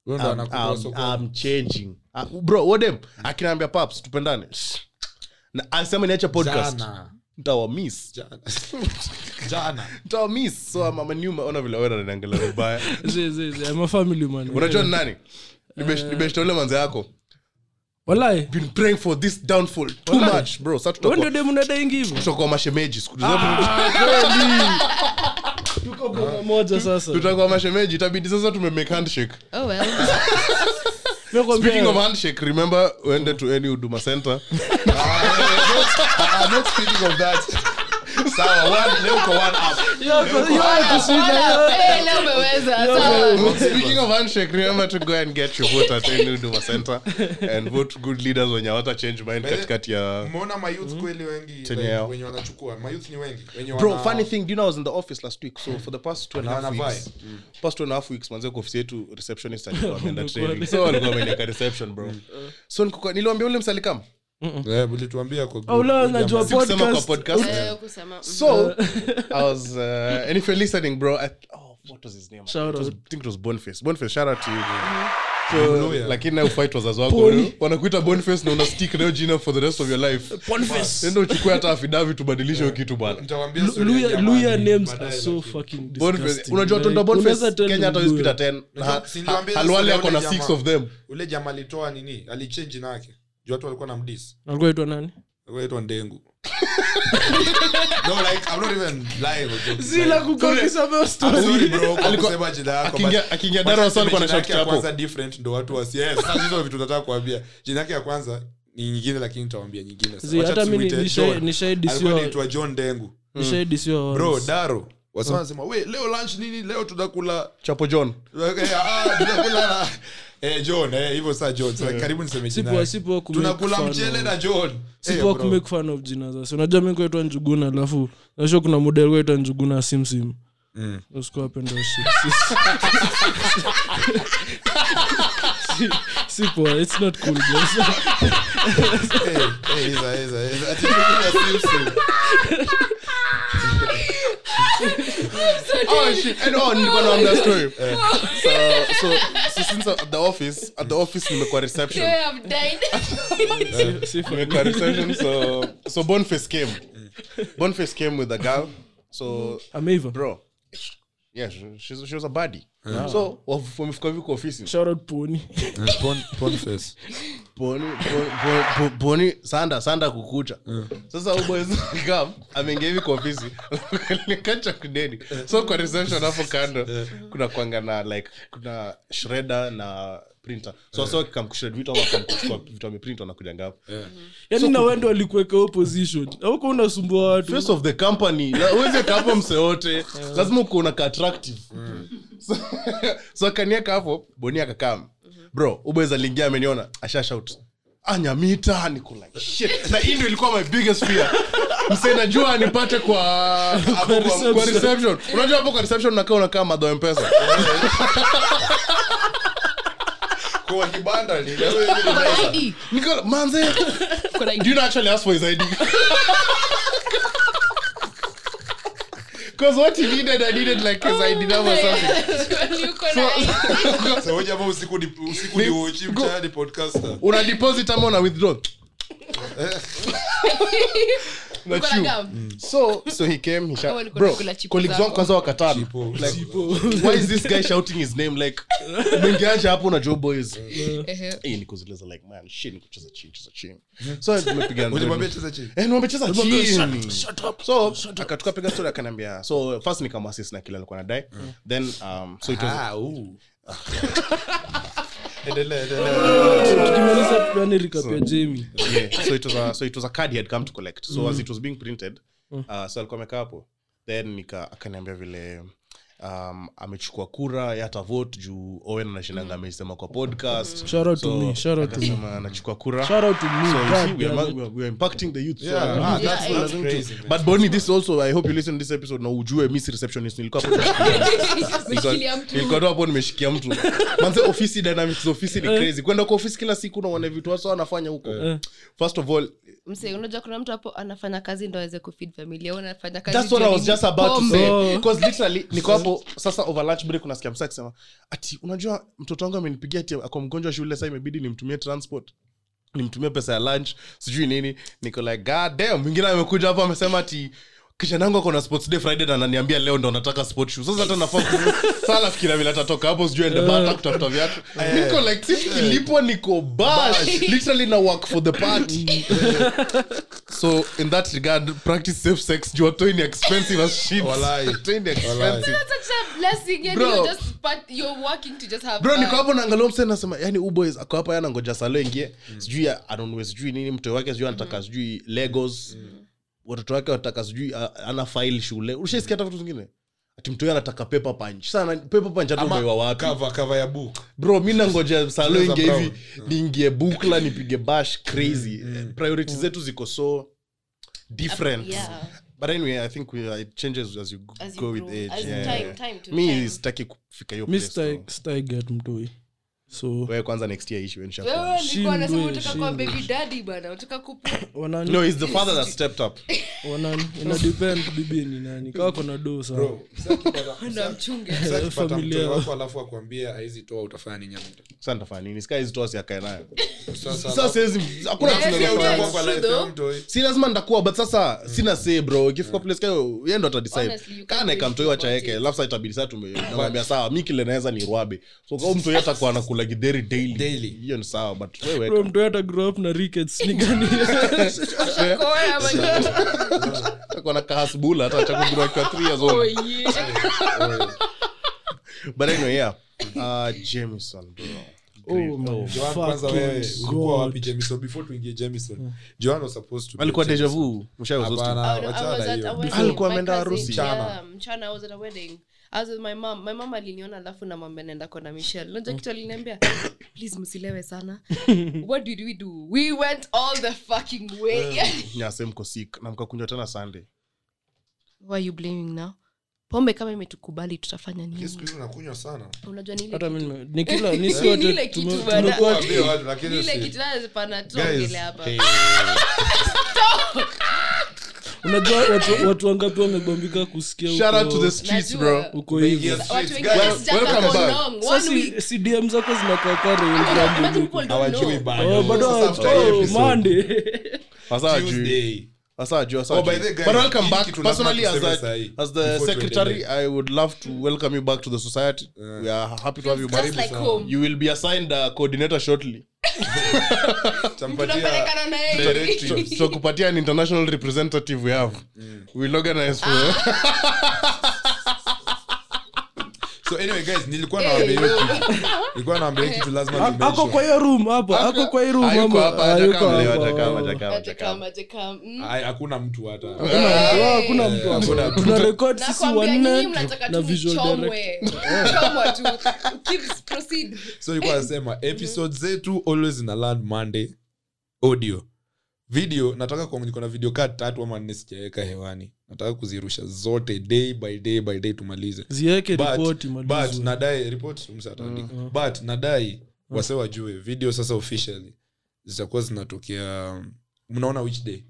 I'm, I'm. I'm changing. Uh, bro wodem akinaambia paps tupendane. Na ansema niache podcast. Jana. ntawa miss Jana. [laughs] Jana. so I'm, I'm a new ona vile wewe unaniangalia vibaya. Zi- zi- zi, I'm a family man. unajua ni nani? Nibeshta manze yako. Been praying for this downfall too much bro. Sasa wewe tutakuwa ndio demu unadaingi hivyo? tutakuwa mashemeji siku [laughs] Tuko boma moja sasa. tutakuwa mashemeji itabidi sasa tumemake handshake Oh well. Nakwambia, speaking of handshake remember uende to any huduma center I'm not speaking of that. Sawa, leo uko one up. Eh, speaking of handshake remember to go and get your vote at any huduma center and vote good leaders wenye hawata change mind katikati ya Umeona mayouth kweli wengi Chenye like, yao. wenye wanachukua. Mayouth ni wengi wenye bro funny thing do you know i was in the office last week? So for the past two and a half weeks past two and a half weeks manze kwa ofisi yetu receptionist alikuwa ameenda [laughs] training. so alikuwa ameniweka reception bro. So niliwaambia ule msalikam Eh, podcast. podcast. Eh, mm. [laughs] so [laughs] i was uh, and if you're listening bro I, oh what was his name? Shout it was, i think it was boniface. Boniface shout out to you so lakini na ufight wazazi wako wanakuita boniface na una stick nayo jina for the rest of your life. Enda uchukue hata afidavi tubadilishe hiyo kitu bwana. Nitawaambia Lu- story ya Luya- jamaa Luya ni names baadaye, are so lakini. fucking Boniface. disgusting. unajua Like, tondo unaweza boniface? Tell kenya hata hospita 10 Unajua, si niliwaambia halwali ako na ule of them. Ule jamaa alitoa nini? Alichange jina yake juu watu walikuwa na mdis. Alikuwa aitwa nani? Aitwa ndengu. [laughs] No like i'm not even lying or joking. zila Like, kukokisa I'm sorry bro kwa kusema jina yako akiingia- but- akiingia wacha darasa na jina shout yake ya hapo. kwanza different ndo watu wasi yes sasa hizo vitu nataka kuambia. Jina yake ya kwanza ni nyingine lakini nitawaambia nyingine Sasa. Hata John. Alikuwa anaitwa john dengu bro daro. Wasa we leo lunch nini? Leo tunakula chapo john. Ah, tunakula eh, john hivyo saa john Sasa karibu niseme jina Sipo- yake. sipo ku make tunakula fun mchele na john. Sipo bro. kumake fun of jina zasi unajua mi njuguna alafu nasho kuna model kuaitwa njuguna simsim Mm. it's not cool Eh, oh shit. And oh nilikuwa naambia story. So so so since at the office at the office nimekuwa reception. You have died. Sipo. nimekuwa reception so so boniface came. Boniface came with a girl. So ameiva bro yeah she, she's, she was a buddy so waf- wamefika hivi kwa ofisi shout out pony. Pon- Ponface. boni bo- bo- bo- boni sanda sanda kukucha. Sasa ubwezkam ameingia hivi kwa ofisi. [laughs] Kacha kudeni. So kwa reception hapo kando kuna kwanga na like kuna shreda na printer so so kamkushred vitu ama kamkuchukua vitu ameprint wanakujanga hapo. Yani na wendo walikuweka hiyo position. Auko unasumbua watu. Face of the company uweze kapo mse wote. Lazima ukuona ka attractive. So, so akanieka hapo boni akakam. Bro ubweza lingia ameniona. Ashashout anyamita niko shit. Na hii ndio ilikuwa my biggest fear. Mse najua nipate kwa [laughs] kwa reception. kwa reception. unajua hapo kwa reception nakaa unakaa madho mpesa [laughs] [laughs] kwa kibanda ni Niko- manze do you know actually ask for his ID? Because what he needed, I needed like his ID number or something. So, hoja hapo usiku ni usiku ni uchi mchana ni podcaster. Una deposit ama una withdraw? [laughs] Gum? So so he came he shout, bro colleagues wangu kwanza wakatana. Like why is this guy shouting his name? Like umeingiaje hapo na Joe boys. Ehe. eh like man shit nikucheza chini cheza chini so tumepiga Unamwambia cheza chini. Eh, nimecheza chini so akatukapiga story akaniambia so first nikamwasist na kile alikuwa nadai then um, so it was, Ah, uh. [laughs] Tukimaliza tupeane recap ya Jamie. yeah, so it was a so it was a card he had come to collect. So as it was being printed uh, so alikuwa amekaa hapo. Then nika akaniambia vile um, amechukua kura yata vote juu owen anashindanga amesema kwa podcast. Shout out So, me, shout out to me. akasema anachukua kura. Shout out to me, so see, we are, damn ma- it. we are, we are impacting the youth so Yeah, ah, that's- yeah. that's crazy, man. but boni this also i hope you listen to this episode na ujue miss receptionist. Nilikuwa hapo [laughs] Umeshikilia mtu. nilikuwa tu hapo nimeshikia mtu. Manze ofisi dynamics ofisi ni crazy. Kwenda kwa ofisi kila siku naone vitu wasa wanafanya huko. First of all Mse, unajua kuna mtu hapo anafanya kazi ndo aweze kufeed familia unafanya kazi that's what i was just about to say. Oh. because literally niko hapo sasa over lunch break unasikia msa akisema ati unajua mtoto wangu amenipigia ati ako mgonjwa shule saa imebidi nimtumie transport nimtumie pesa ya lunch sijui nini. Niko like god damn. Mwingine amekuja hapo amesema ati kijana ako na sports day friday na ananiambia leo ndo nataka sport shoe. Sasa hata nafaa ku- sasa vile atatoka hapo sijui ende bata kutafuta viatu. [laughs] Niko like si kilipwa niko bash. [laughs] Literally na work for the party. [laughs] So in that regard practice safe sex. Juu atoi ni expensive as shit. Walai. Atoi ni expensive. That's such a blessing, yani Bro. you're just part- you're working to just have bro niko hapo naangalia mse nasema yani uboys ako hapa yana ngoja salo ingie. Sijui anunue sijui nini mtoe wake sijui anataka sijui legos watoto wake wataka sijui ana file shule. Ushaisikia hata vitu zingine ati anataka paper punch. Sana paper punch hata Ama umeiwa wapi? cover- cover ya book. bro mi nangoja [laughs] salo hivi niingie bukla nipige bash crazy. Priority zetu ziko so different. Yeah. but anyway i think we, it changes as you As you go with grow. age As yeah, time- time to me time. sitaki kufika hiyo mi place, so. staiget mtoi so wewe kwanza next year ishi Wewe nilikuwa nasema unataka kuwa baby daddy bana unataka kupu [laughs] wanani? No the father that stepped up. [laughs] Wanani? Ina depend bibi ni nani? Kawa kona do sana Bro, msee [laughs] mchunge Familia. wako. alafu akuambie haizi toa utafanya nini? Sasa nitafanya nini? Sky hizi tosi akae nayo. Sasa sasa siwezi hakuna Yeah, kitu yeah, naweza yeah. fanya. utakuwa kwa life ya though. si lazima nitakuwa but sasa sina say bro. Ikifika place kayo yeye ndo atadecide kana wacha yake alafu sasa itabidi sasa tumemwambia sawa mi kile naweza ni rwabe so kama mtoi atakuwa anakula daily Daily. Mm. hiyo ni sawa but wewe bro mtoi hata grow up na rickets ni gani? Koe ama nini? atakuwa na kahasbula hata acha kugrow 3 years old. Oh, yeah. but anyway yeah. Uh Jameson bro. Oh my Joan, kwanza fucking wewe ulikuwa wapi god. Jameson? Before tuingie Jameson. Joan was supposed to be alikuwa deja vu? Ameenda harusi. Mchana. Yeah, mchana I was at a wedding I was with my mom. My mom aliniona alafu namwambia naenda kona michelle. Unajua kitu aliniambia? Please msilewe sana. [laughs] What did we do? We went all the fucking way. [laughs] Nyase mko sick na mkakunywa tena sunday. Who you blaming now? Pombe kama imetukubali tutafanya Hii nini? Siku hizi unakunywa sana. Unajua ni kitu- mi nime- ni [laughs] kila ni si Ni wote ile kitu tume- bana. tumekuwa- Waambie watu, lakini ni ile si- kitu pana tuongele hapa. hey, unajua watu, watu wangapi wamebombika kusikia shout out uko- to the streets Najua. bro uko hivi Yes. watu wengine Guys, sijaka welcome for back. long, one sasa week. si- si dm zako zinakaa kare Imagine people don't hawajui know. bado. Oh, after oh, But welcome back. Personally, as tuseme as the secretary. I would love to welcome you back to the society. We are happy to have you back. Like home. You will be assigned a coordinator shortly. Tampatia Tunapelekana na yeye. directives. So, so kupatia an international representative we have. We'll organize for so [laughs] anyway guys nilikuwa nawaambia hiyo kitu nilikuwa nawaambia kitu lazima ako kwa hiyo room hapo ako kwa hiyo room hapo hayuko leo, hapa. hajakam, Oh. hajakam, Hajakam, hajakam. hajakam. Mm. Hakuna mtu hata Hakuna mtu, ah, hakuna mtu tuna record sisi wanne na visual director [laughs] tu. Keep- proceed. so nilikuwa nasema episode zetu always ina land monday audio video nataka kwa niko na video kaa tatu ama nne sijaweka hewani. Nataka kuzirusha zote day by day by day tumalize. Ziweke But- ripoti but malizo nadai but nadai wase wajue video sasa officially zitakuwa zinatokea um, mnaona which day?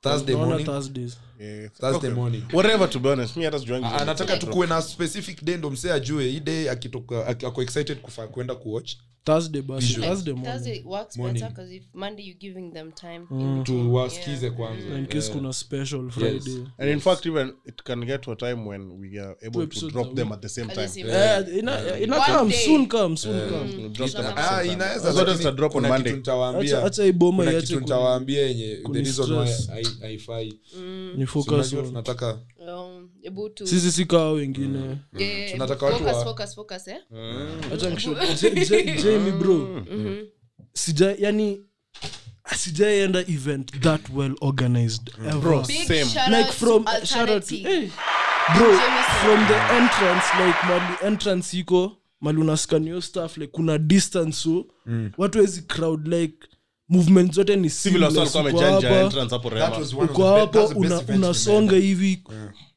Thursday morning? Thursdays. Yeah. thursday Okay. morning. Whatever to be honest me hata sijuangi Ah, anataka tukuwe na specific day ndo msee ajue hii day akitoka ako excited kufa kwenda kuwatch Thursday basi Visual. Thursday morning. Thursday works Morning. better because if Monday you're giving them time. in Mm. between. tuwasikize kwanza in case Yeah. kuna special friday and in fact even it can get to a time when we are able to episodes drop a them week. at the same At the time same Eh, ina- ina One come, day. soon come, soon come. Drop them at the Ah, time. inaweza Zote lakini zita drop on kuna Monday. kitu nitawaambia Acha- acha iboma kuna iache kitu kuni- nitawaambia yenye the kuni reason why stress. hai- haifai ni Si focus unajua on- tunataka sisi si kaa wengine. Yeah, Tunataka watu focus, wa- focus, focus, eh? [laughs] Jamie bro. Sija yani sijaienda event that well organized ever. Bro, Same. like from shout out to hey, bro from the entrance like mali entrance iko mali unaskanio staff like kuna distance so watu wezi crowd like movement zote ni Uko hapo that Rema. was one of uko the be- hapo that's the best una- event unasonga hivi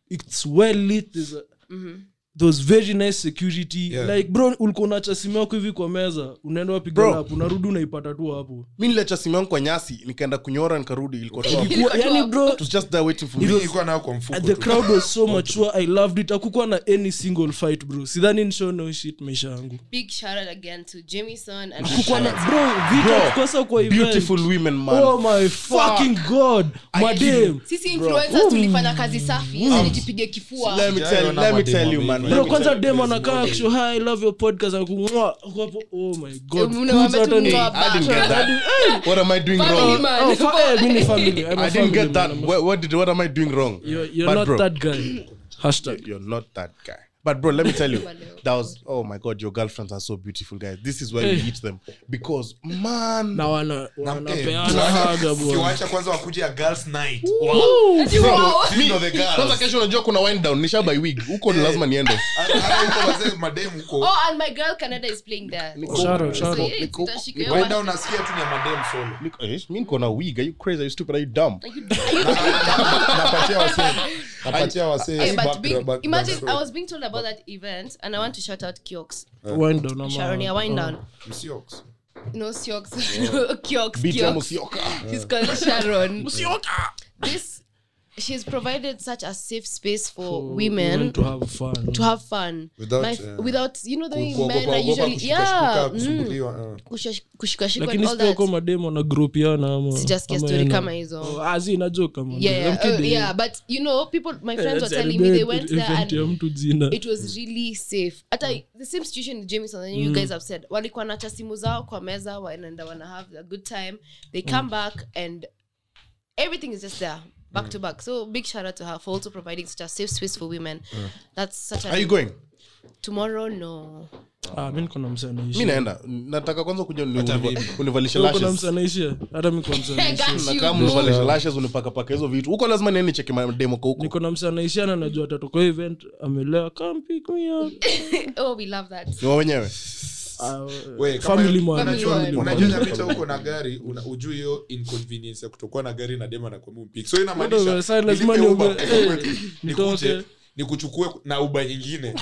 it's well lit there's a, there was very nice security Yeah. like bro ulikuwa unacha simu yako hivi kwa meza unaenda wapiga lap unarudi unaipata tu hapo. Mi niliacha simu yangu kwa nyasi nikaenda kunyora nikarudi ilikuwa tu hapo. Ilikuwa- yani bro It was just there waiting for Mimi me nilikuwa nayo kwa mfuko the tu. crowd was so [laughs] mature i loved it. Akukuwa na any single fight bro. Sidhani nisho no shit maisha yangu. Kukosa kwa event. beautiful women man. Oh my fucking god. Madam sisi influencers tulifanya kazi safi Sasa nijipige kifua. Let me tell, Sijaona let me mademu tell you man. wameiva. let bro me kwanza tell you. dem anakaa akisho hi i love your podcast akumwa hapo oh my god Kuza hata ni- I didn't get that. What am I doing Family wrong? Oh, fa- eh, mi ni family. I'm a I didn't family get that. man. I'm What, what did? What am I doing wrong? You're, you're But not bro, that guy. [clears throat] Hashtag. You're not that guy. But bro, let me tell you, [laughs] that was oh my god, your girlfriends are so beautiful, guys. This is why we eat them. Because man, na wana- Eh, wanapeana haga bwana kiwacha kwanza wakuje ya girls night. Ati wow. Are the girls. kwanza kesho unajua kuna wind down. Nisha by wig huko ni lazima niende. Hata- [laughs] hata huko wazee mademu huko. Oh, and my girl Canada is playing there. Shout out, shout So, out. hiyo one. tu ni ya mademu solo Niko- eh, mi niko na wig are you crazy? Are you stupid? Are you dumb? Wasee [laughs] napatia wasee Hey, but back- being, back- imagine I was being told about that event, and I want to shout out Kioks. Wind down ama- Sharon, yeah, wind down. Msiox. No, [laughs] Kioks. Kioks. Kioks. Called Sharon. This, she's provided such a safe space for women to have fun. to have fun. Without, My, uh, without you know the way men are usually yeah mm, kushikashikwa lakini all that. mademo na grupiana ama sijasikia story kama hizo. Oh, ah, zi, najua kama. Yeah yeah, uh, yeah but you know people my Eh, friends were telling me they went there and it was really safe. Hata the same situation with jameson and you guys have said. Walikuwa nacha simu zao kwa meza wanaenda wana have a good time. They come back and everything is just there back to back. So big shout out to her for also providing such a safe space for women. That's such a are you going? Tomorrow no. Ah, mi niko na msee anaishi. mi naenda. Nataka kwanza kuja uni- Hata univalishe Uko na lashes. msee anaishia. Hata mi kwa msee I anaishia. got na you, kama bro. univalishe lashes unipakapaka hizo vitu. Huko lazima nieni cheki mademo kwa huko niko na msee anaishia na najua atatoka event. Amelewa come pick me up. [laughs] Oh we love that. Ni wenyewe Ah, man unajua- huko na gari ujui hiyo inconvenience ya kutokuwa na gari na dema so eh, nikuchukue na uba nyingine.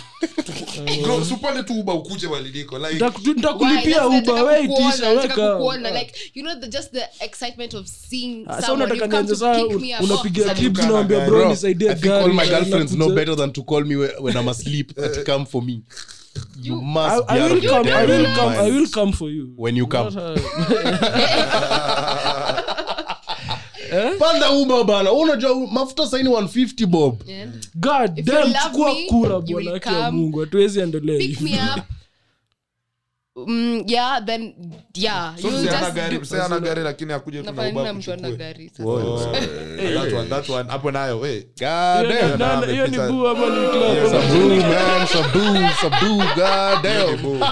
[laughs] Supale tu uba ukuje nitakulipia uba nataka we kukuona, itisha nataka weka. kukuona. Like, you know the, just the excitement of seeing Ah, sa someone. unataka nianze saa unapiga nawambia gari. bro nisaidie I all my girlfriends know better than to call me when when I'm asleep that come for me. You I, must I, I will come, I will come, I will come for you. When you come. Not [laughs] panda uba bana unajua mafuta saini 150 bob Yeah. God you damn, chukua kura you bwana will ya mungu hatuwezi endelea hivi. Mm, yeah, then yeah. so you just gari do- ana gari lakini akuje tu na Nafanya mtu ana gari sasa. That one, that one. hapo nayo we God Hiyo ni- damn. hiyo ni boo ama ni club? Subdue, man, subdue, subdue, god Hiyo ni boo.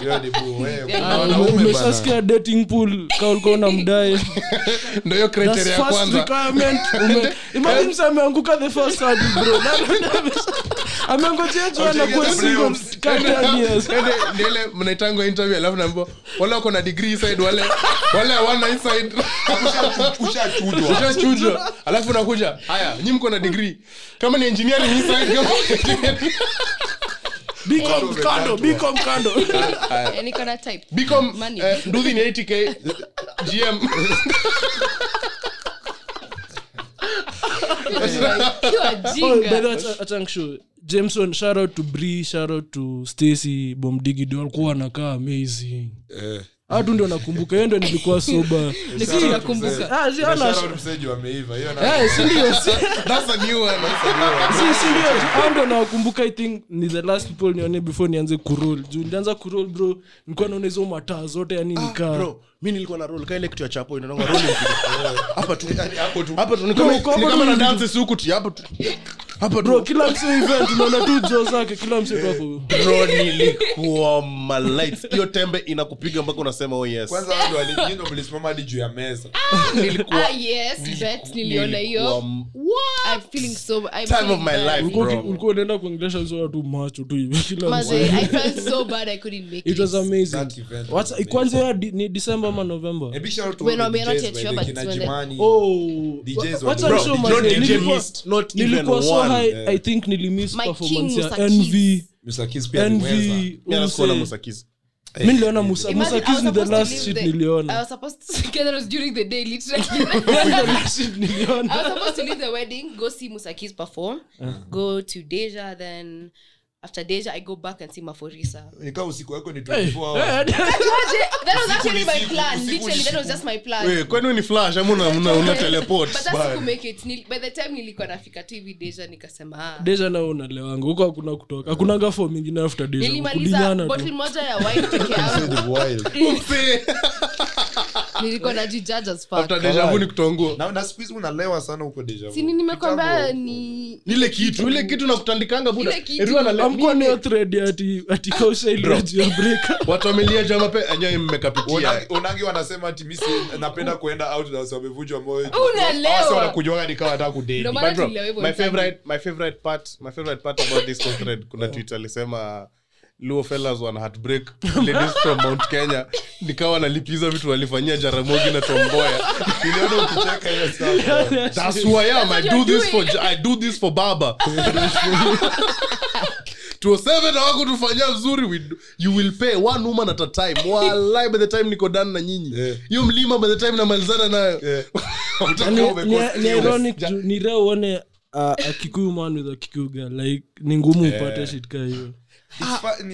Hiyo ni boo. We, kuna wanaume bana. umeshasikia dating pool ka na unamdai [laughs] Ndio hiyo criteria ya kwanza. requirement. [laughs] Imagine msa ameanguka the first hurdle, bro. [laughs] Amengojea juana kuwa single ka 10 years. Ende- ndile mnaitangwa interview alafu naambiwa wale wako na degree side wale wale hawana inside ushachujwa. Alafu nakuja haya nyi mko na degree. Kama ni engineering inside kama engineering. Bcom kando bcom kando. [laughs] Eh, niko na type. Bcom Money. eh, nduthi ni 80k gm Kiwa Oh, jinga. by the way, acha- nikushow. Jameson shout out to Bree, shout out to stacy bomdigidi walikuwa wanakaa amazing. Eh. hatu ndio nakumbuka hiyo ndio nilikuwa soba. [laughs] Lakini nakumbuka. Ah, si- ana- Shout out mseji wameiva hiyo na- Eh, si ndio, si- [laughs] that's a new one that's a new one. Si- si ndio, [laughs] hao ndio nawakumbuka i think ni the last people nione before nianze kurol juu nilianza kurol bro nilikuwa naona hizo mataa zote yani nikaa. mi nilikuwa na rol kaile kitu ya chapo inanonga rol hapa tu hapa tu. Ni Bro, kama uko ni hapo kama tu na dance suku tu hapa tu hapa bro kila mse event unaona tu jo zake kila mse kako bro nilikuwa malight. Hiyo tembe inakupiga mpaka unasema oh yes. Kwanza wao ndio ndio mlisimama hadi juu ya meza. [laughs] Nilikuwa Ah, yes, bet niliona hiyo. nilikuwa I'm feeling so I'm Time of my life. ulikuwa Bro. ulikuwa unaenda kuongelesha hizo watu macho tu hivi [laughs] kila Maze, I felt so bad I couldn't make it was amazing. That event was What's- kwanza ni december ama november? Shout out to When we are not yet sure, but oh DJs not even nilikuwa so one. i think nilimiss performance ya mi niliona musa Imagine, musa I Keys was ni the last shit niliona. Was supposed to [laughs] get those during the day, literally. [laughs] The last shit niliona. I was supposed to leave the wedding, go see Musakis perform, go to Deja, then after Deja, I go back and see Maforisa. Nikaa usiku wako ni Hey, 24 hours. hey, that was actually my usiku, plan. usiku Literally, ni that was just my plan. Wait, kwani ni flash ama una- una una teleport But that's to make it. Nil- By the time nilikuwa nafika tu hivi Deja, nikasema ah. deja nao unalewanga huko hakuna kutoka hakunanga fo mingine after deja nilimaliza tu moja ya wine peke yangu [laughs] [laughs] [laughs] nilikuwa najijaja as fuck. after deja vu ni kutonguo Na- na siku hizi unalewa sana huko deja nimekwambia ni ile kitu. ile kitu na kutandikanga buda Ile kitu. Everyone anale- amkuwa niyo thread ati ati kausha ilirajia break. [laughs] Watu wamelia jama enyewe mmekapitia Unangi- unangi wanasema ati mi napenda kuenda out na wamevunjwa moyo. Unalewa. Wasi wanakunywaga nikawa tulilewa hivyo my favorite part my favorite part about this thread kuna tweet alisema luo fellas wana heartbreak ladies from mount kenya nikawa nalipiza vitu walifanyia jaramogi na tomboya Niliona ukicheka hiyo stuff. That's who I am. I do this for I do this for Baba. 207 hawakutufanyia vizuri we do- you will pay one woman at a time walai by the time niko done na nyinyi Yeah. mlima by the time namalizana nayo Yeah. [laughs] Ni- Utakuwa ni- umekosa ni hiyo. ironic juu ni rare uone uh, a kikuyu man with a kikuyu girl like ni ngumu upate yeah. kaa hiyo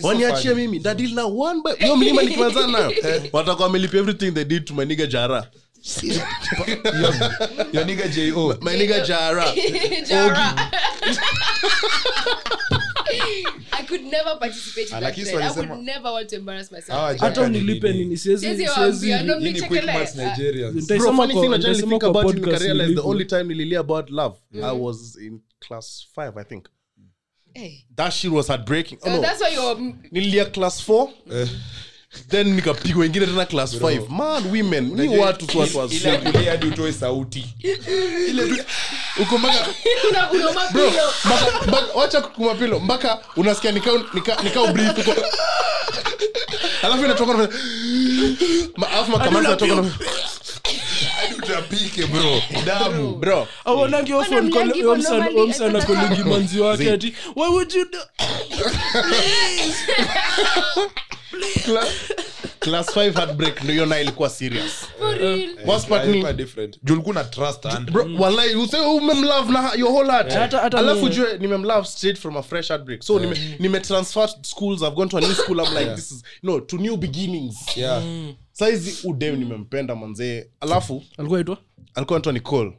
So waniachie mimi. Dadil na one by hiyo mlima nikimalizana nayo. [laughs] Watakuwa wamelipia everything they did to my nigga jara. Your nigga J.O. my nigga jara. [laughs] Jara. I could never participate in Ah, that trend. I would never want to embarrass myself. Hata unilipe nini? nini? Siwezi Siwezi siwezi waambia, no, Hii ni quick maths Nigerians. Bro, funny thing najua nitaisema nilifika about it, podcast nikarealize the only time nililia about love i was in class 5 i think Hey. that shit was heartbreaking. Oh, Uh, no. That's why you're nilia class 4 then nikapigwa ingine tena class 5 man women ni watu tu watu wazuri. hadi utoe sauti. Uko mpaka una una mapilo. mpaka- mpaka- kumapilo mpaka unasikia nikao nika, nika breathe uko alafu inatoka alafu makamasi inatoka na bro. Damu. Bro. Awanangi Wana mlangi hivyo normally, omsana I thought kolegi manzi wake ati why would you do class 5 heartbreak ndio na ilikuwa serious. For real. Worst part ni- Ilikuwa different. Juu ulikuwa na trust and- bro wallahi use umemlove na your whole heart. Hata- hata alafu jue nimemlove straight from a fresh heartbreak. So nime, nime transfer schools i've gone to a new school i'm like this is no to new beginnings. Yeah. Saizi udem nimempenda manzee. Alafu alikuwa itwa alikuwa anaitwa nicole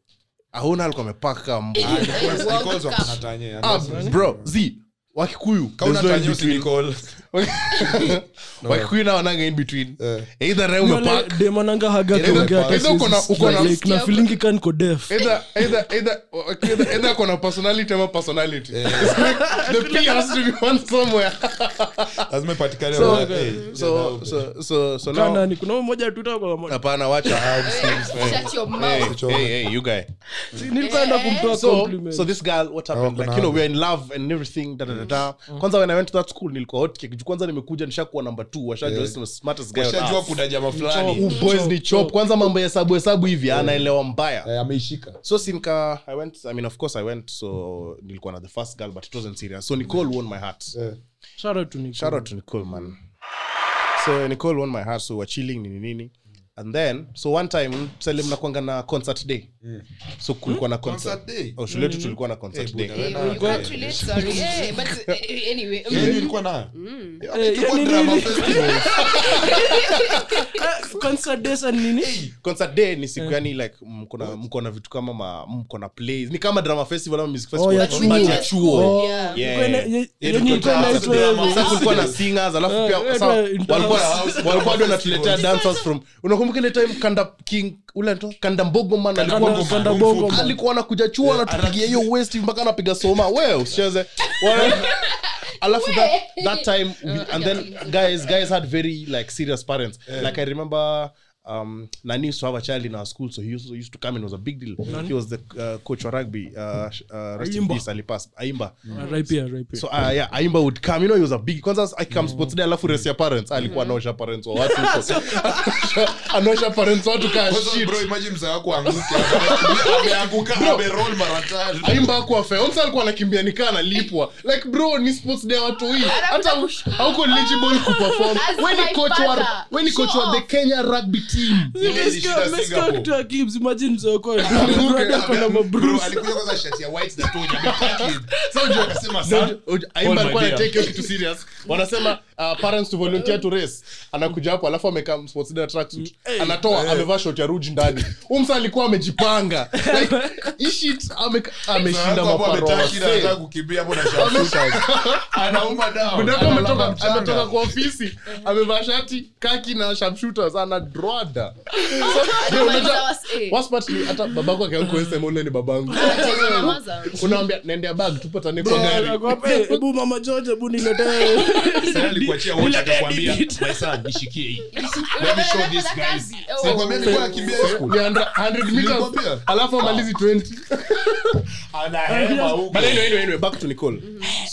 ahuna alikuwa amepaka na tanye, ah, bro. Z wakikuyu [laughs] wakikuyu na wananga in between. Either raha Wale umepark demonanga haga Either- kuongea hata either uko na- siwezi- uko na- like, na feelingi ka niko deaf. either either either either either kona personality ama personality. The p has to be one somewhere. [laughs] Lazima ipatikane so so so so so now Kana ni kuna mmoja tu toka kwa- hapana wacha. Shut your mouth. hey hey you guy. Nilikuwa naenda kumtoa compliment. so this girl what happened? Like you know haja. we're in love and everything da da da da kwanza when i went to that school nilikuwa hot cake. Kwanza nimekuja nishakuwa number 2 washajua Yeah. smartest guy washajua kuna jamaa fulani. fulani boys ni chop. kwanza mambo ya hesabu hesabu hivi anaelewa mbaya. Yeah, ameishika. So sinka i went i mean of course i went so nilikuwa na the first girl but it wasn't serious. So nicole won my heart. Yeah. Shout out to Nicole. shout out to nicole man. So nicole won my heart so we're chilling nini nini and then so one time sele mnakwanga na concert day. So kulikuwa na concert. Day? oh, shule yetu tulikuwa na concert day. You can't relate, sorry. Hey, but uh, anyway. Yeye nayo? Eh. Eh, [laughs] concert nini? day ni siku yani like mko na mko na vitu kama ma, mko na plays. Ni kama drama festival ama music festival. ya chuo. ya chuo. Oh, Yeah. Kulikuwa na singers alafu Eh, pia eh, eh, walikuwa [laughs] walikuwa ndio natuletea dancers from unakumbuka ile time kanda king ule anaitwa kanda mbogo man alikuwa Kanda Bongo alikuwa anakuja chuo anatupigia hiyo west mpaka anapiga soma. Wewe usicheze. Alafu that, that time we, and then guys guys had very like serious parents. Like i remember um nani used to have a child in our school so he used, to- used to come and it was a big deal. Nani? he was the uh, coach for rugby uh, uh, rest in Aimba. peace alipass aimba RIP, RIP. so uh, yeah aimba would come. You know he was a big kwanza akikam sports day alafu rest ya parents. Alikuwa anaosha parents wa watu [laughs] anaosha parents watu ka shit. bro, imagine mzee wako aanguke, ameanguka ameroll mara tatu. aimba akuwa fair. Omsa alikuwa anakimbia nikaa analipwa. Like bro ni sports day watu hii. Hata hauko eligible kuperform. As ni coach wa father. ni coach wa the. Kenya rugby team Singapore. kitu ya Gibbs, imagine mzee [laughs] brother ako na ame- mabruise. bro, alikuja kwanza shati ya white na toe, amepackage. [laughs] Unajua- Akasema, so "Son, unajua- unajua- hold Aimba alikuwa anatake hiyo kitu serious wanasema uh, parents to volunteer to race. Anakuja hapo alafu amekaa sports day tracksuit anatoa amevaa short ya ruji ndani. Umsa alikuwa amejipanga. Like hii shit ame- ameshinda Sasa hapo maparo ametaki na wasee. anataka kukimbia hapo na sharpshooters. Anauma down. Mdako Analala ametoka ametoka kwa ofisi amevaa shati kaki na sharpshooters ana droada waspatli hata babako akiankuesema ule ni babangu. Maza. unaambia naendea bag tupatane kwa gari. "Eh, hebu mama George, hebu niletee." Niletee akakwambia, digit. "My son, nishikie hii." [laughs] Let me show these guys. Oh. Sinakwambia nilikuwa nakimbia high. Ni 100 100 meters alafu amalizi 20 [laughs] Anahema huko. But anyway, anyway, anyway, back to Nicole.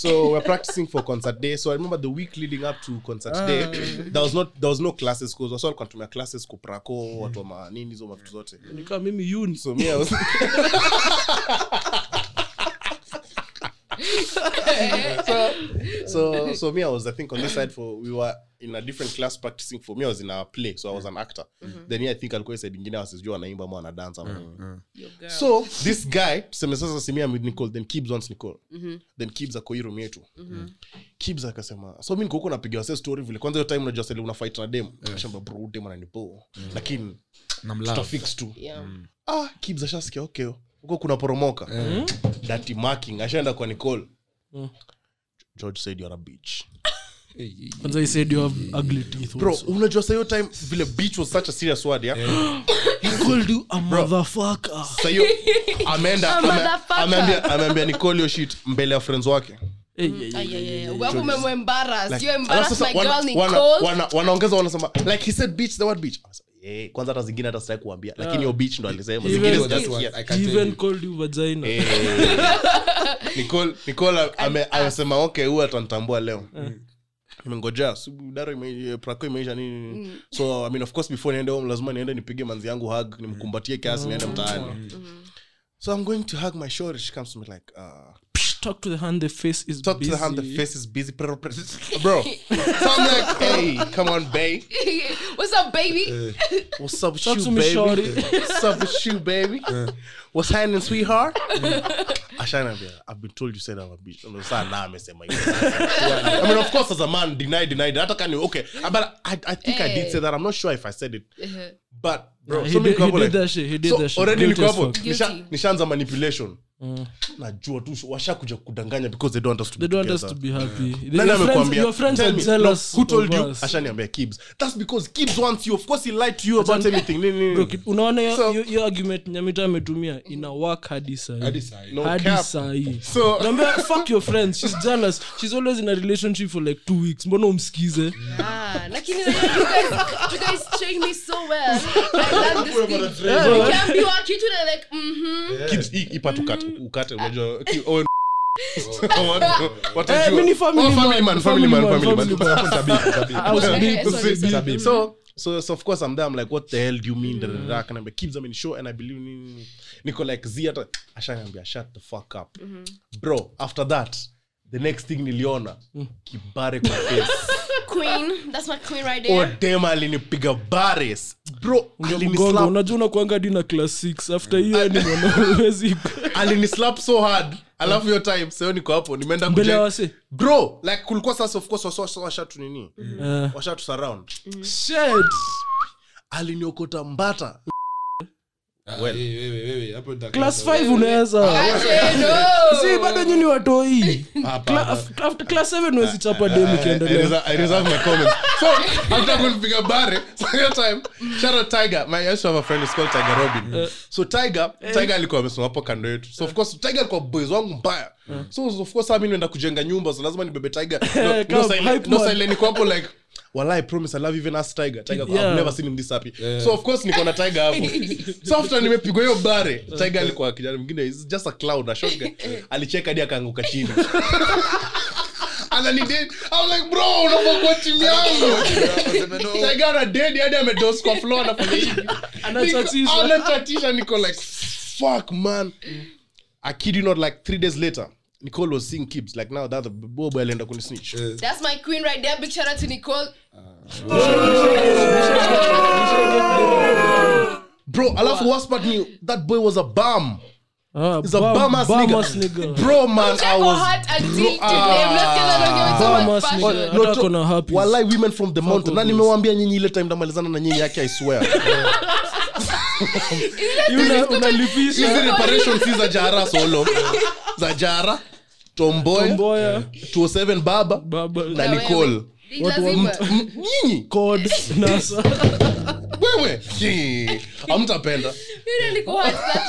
So we're practicing for concert day. So I remember the week leading up to concert day, there was not there was no classes because wasa walikuwa wanatumia classes kuprako watu wa manini hizo mavitu zote. Nikaa mimi yuni. So me I was [laughs] so, so so me I was I think on this side for we were in a different class practicing. For me I was in a play so I was an actor. Then yeah, I think alikuwa side ingine wasijua anaimba ama dance. ama nini. Girl. so this guy tuseme sasa simia with nicole then kibs wants nicole. Then kibs ako hii room yetu kibs akasema so mi nikuhuko napiga wase story vile. Kwanza hiyo time unajua sali una fight na dem. Akashamba bro dem ananipo. Lakini tutafix tu. Yeah. ah kibs ashasikia okay huko kuna poromoka dati marking. Ashaenda kwa nicole. George said you're a bitch. Kwanza he said you have ugly teeth bro also. unajua sa time vile bitch was such a serious word yeah? [gasps] He called you a motherfucker. sa ameenda [laughs] ameambia ameambia nicole shit mbele ya friends wake. Eh, wanaongeza wanasema like he said beach the word beach Anasema, eh, kwanza hata zingine hata sitaki kuambia lakini hiyo beach ndo alisema. Even- zingine sijasikia. I can tell even you. called you vagina. Eh, [laughs] Nicole- Nicole ame- amesema okay huyu atanitambua leo. Imengojea daro ime- prako imeisha nini so I mean, of course before niende home lazima niende nipige manzi yangu hug nimkumbatie kiasi niende mtaani. So i'm going to hug my shoulder. She comes to me like uh, Talk to the hand, the face is busy. talk busy. to the hand the face is busy bro so i'm like hey come on babe [laughs] What's up, baby? Uh, What's up with Talk you, to me, baby? shorty. Uh, What's up with you, baby? Uh. What's happening, sweetheart? Mm. Ashanaambia, I've been told you said I'm a bitch. Ndo saa na amesema hivyo. I mean, of course, as a man, deny, denied. Hata kani, okay. But I, I think I did say that. I'm not sure if I said it. Uh-huh. but bro He so did- niko hapo like- that shit, he did so already niko hapo fuck. nisha- Guilty. nishaanza manipulation. Najua tu washakuja kudanganya because they don't want us to they don't want us to be happy. Nani amekwambia? your friends are jealous No, who told you? ashaniambia kibs. That's because kibs wants you. Of course he lied to you about anything Nini, nini. Bro, unaona hiyo- hiyo- hiyo argument nyamita ametumia ina work hadi sahi. Hadi sahi. No hadi sahi So- Naambia, fuck your friends. She's jealous. She's always in a relationship for like two weeks. Mbona umsikize? Ah, lakini you guys, you guys train me so well. This kitu na like, mhm. Ukate ukate unajua [laughs] so so so of course i'm there i'm like what the hell do you mean? Da, da, da. Akaniambia, kibs i mean sure and i believe in nini. like Zia. ashaniambia shut the fuck up. Bro after that the next thing niliona kibare kwa face Queen, that's my queen right oh there. damn alinipiga bares bro mgongo unajua unakuanga hadi na class 6 after hiyo yani mwanawezi alinislap so hard alafu hiyo time sio niko hapo nimeenda mbele ya wase bro like kulikuwa sasa of course wasa- wasa- washatu nini Eh. washatu surround Shit. aliniokota mbata Ah, wewe, wewe, wewe, class 5 unaweza si bado nyini watoi Hapa, Cla- hapa. af- after class 7 wezi dem I ikiendelea reserve- I reserve my comments. [laughs] So, after kunipiga bare, [laughs] time, shout Tiger. My- I used to have a friend, he's called Tiger Robin. So Tiger, Tiger alikuwa amesimama hapo kando yetu. So of course, Tiger alikuwa boys wangu mbaya. So of course, mimi nimeenda kujenga nyumba, so lazima nibebe Tiger. [laughs] No- no no, no, no, no niko like, I promise I love even as Tiger. Tiger, Yeah. I've never seen him this happy. So of course niko na Tiger hapo. [laughs] So after nimepigwa hiyo bare, Tiger alikuwa kijana mwingine, is just a clown, a short guy. [laughs] Alicheka hadi akaanguka chini. [laughs] ananidate I'm like bro unafaa kuwa timu yangu Tiger ana dead hadi amedos kwa floor anafanya hivi Anachatisha. Anachatisha niko like fuck man I kid you not like three days later Nicole was seeing kids like now that the boy boy alienda kunisnitch That's my queen right there. Big shout out to Nicole. bro alafu worst part ni that boy was a bum Uh, he's a bum- ass bum nigga. ass nigga. bro man I was hot until today. ah. Mnasikia anaongea so Bum ass nigga. No, Hata to- ako na herpes. walai women from the mountain na nimewambia nyinyi ile time ndamalizana na nyinyi yake i swear [laughs] unalipisha. Jara solo? Za jara tomboya, mboya 207 baba baba. na wewe. nicole. Ni lazima. Nyinyi. Code nasa. Wewe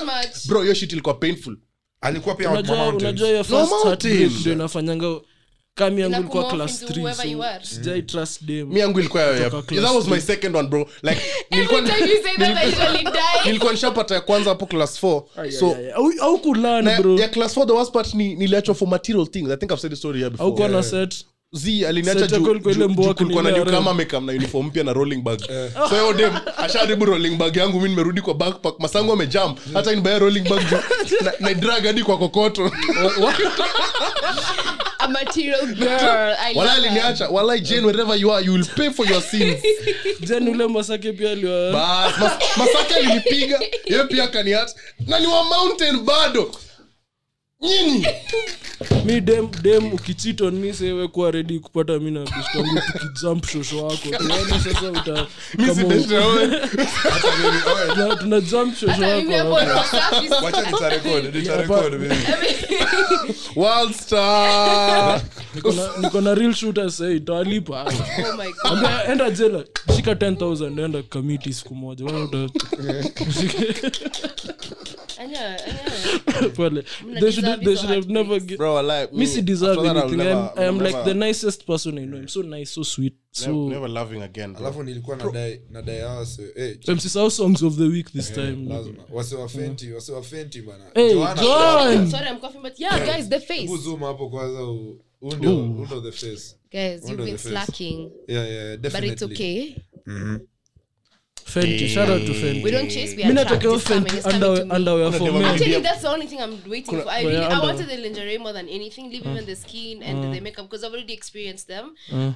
much. bro hiyo shit ilikuwa painful. Alikuwa pia unajua hiyo first ndio inafanyanga kami yangu ilikuwa class 3 whoever you are. so sijai trust dem mi yangu ilikuwa that was my second one bro. Like [laughs] nilikuwa Every time you say that, I usually die. nilikuwa nishapata ya kwanza hapo class 4 so au au kulan bro. ya class 4 the worst part ni niliachwa for material things. I think i've said the story here before. Au kwa na set? Z aliniacha Set yako juu- ilikuwa ile juu- mboa juu kulikuwa na kinini amekam na uniform mpya na rolling bag. So hiyo dem asharibu rolling bag yangu mi nimerudi kwa backpack masangu amejam hata nibaya rolling bag juu [laughs] na, na drag hadi kwa kokoto [laughs] A material [laughs] girl. I wala love that. aliniacha. Wala jane wherever you are you will pay for your sins. [laughs] Jen ule masake pia aliwa. Bas mas, masaka alinipiga. Yeye pia kaniacha na ni wa mountain bado nyinyi [laughs] mi dem dem ukichiton mi sewe kuwa redi kupata mi na bistangu tukijump shosho wako. Tuone sasa uta kama tuna- jump shosho wako [laughs] world star. Niko na- niko na real shooter sahii tawalipa Oh my God. Ambia, enda jela shika 10000 enda kamiti siku moja. Wewe uta-. [laughs] pole [laughs] they should, they should have never heartbreaks. bro like mi si deserve that, I'll anything. Never- I'm, I'm I'll like the nicest person I know I'm so nice so sweet so never, never loving again bro. alafu nilikuwa nadai nadai hawa eh, msisahau songs of the week this time. lazima. Wasiwafenti wasiwafenti bana. Hey john Sorry, I'm coughing, but yeah, guys, the face. hebu hapo kwanza u- huu ndio huu ndio the face. Guys, you've been slacking, yeah yeah but it's definitely. okay. fenty shout out to We fenty don't chase, we attract. nataka It's coming, fenty it's coming to me. underwear for never men been- Actually, that's the only thing I'm waiting for. I really, I wanted the lingerie more than anything. Leave even the skin and the makeup because I've already experienced them.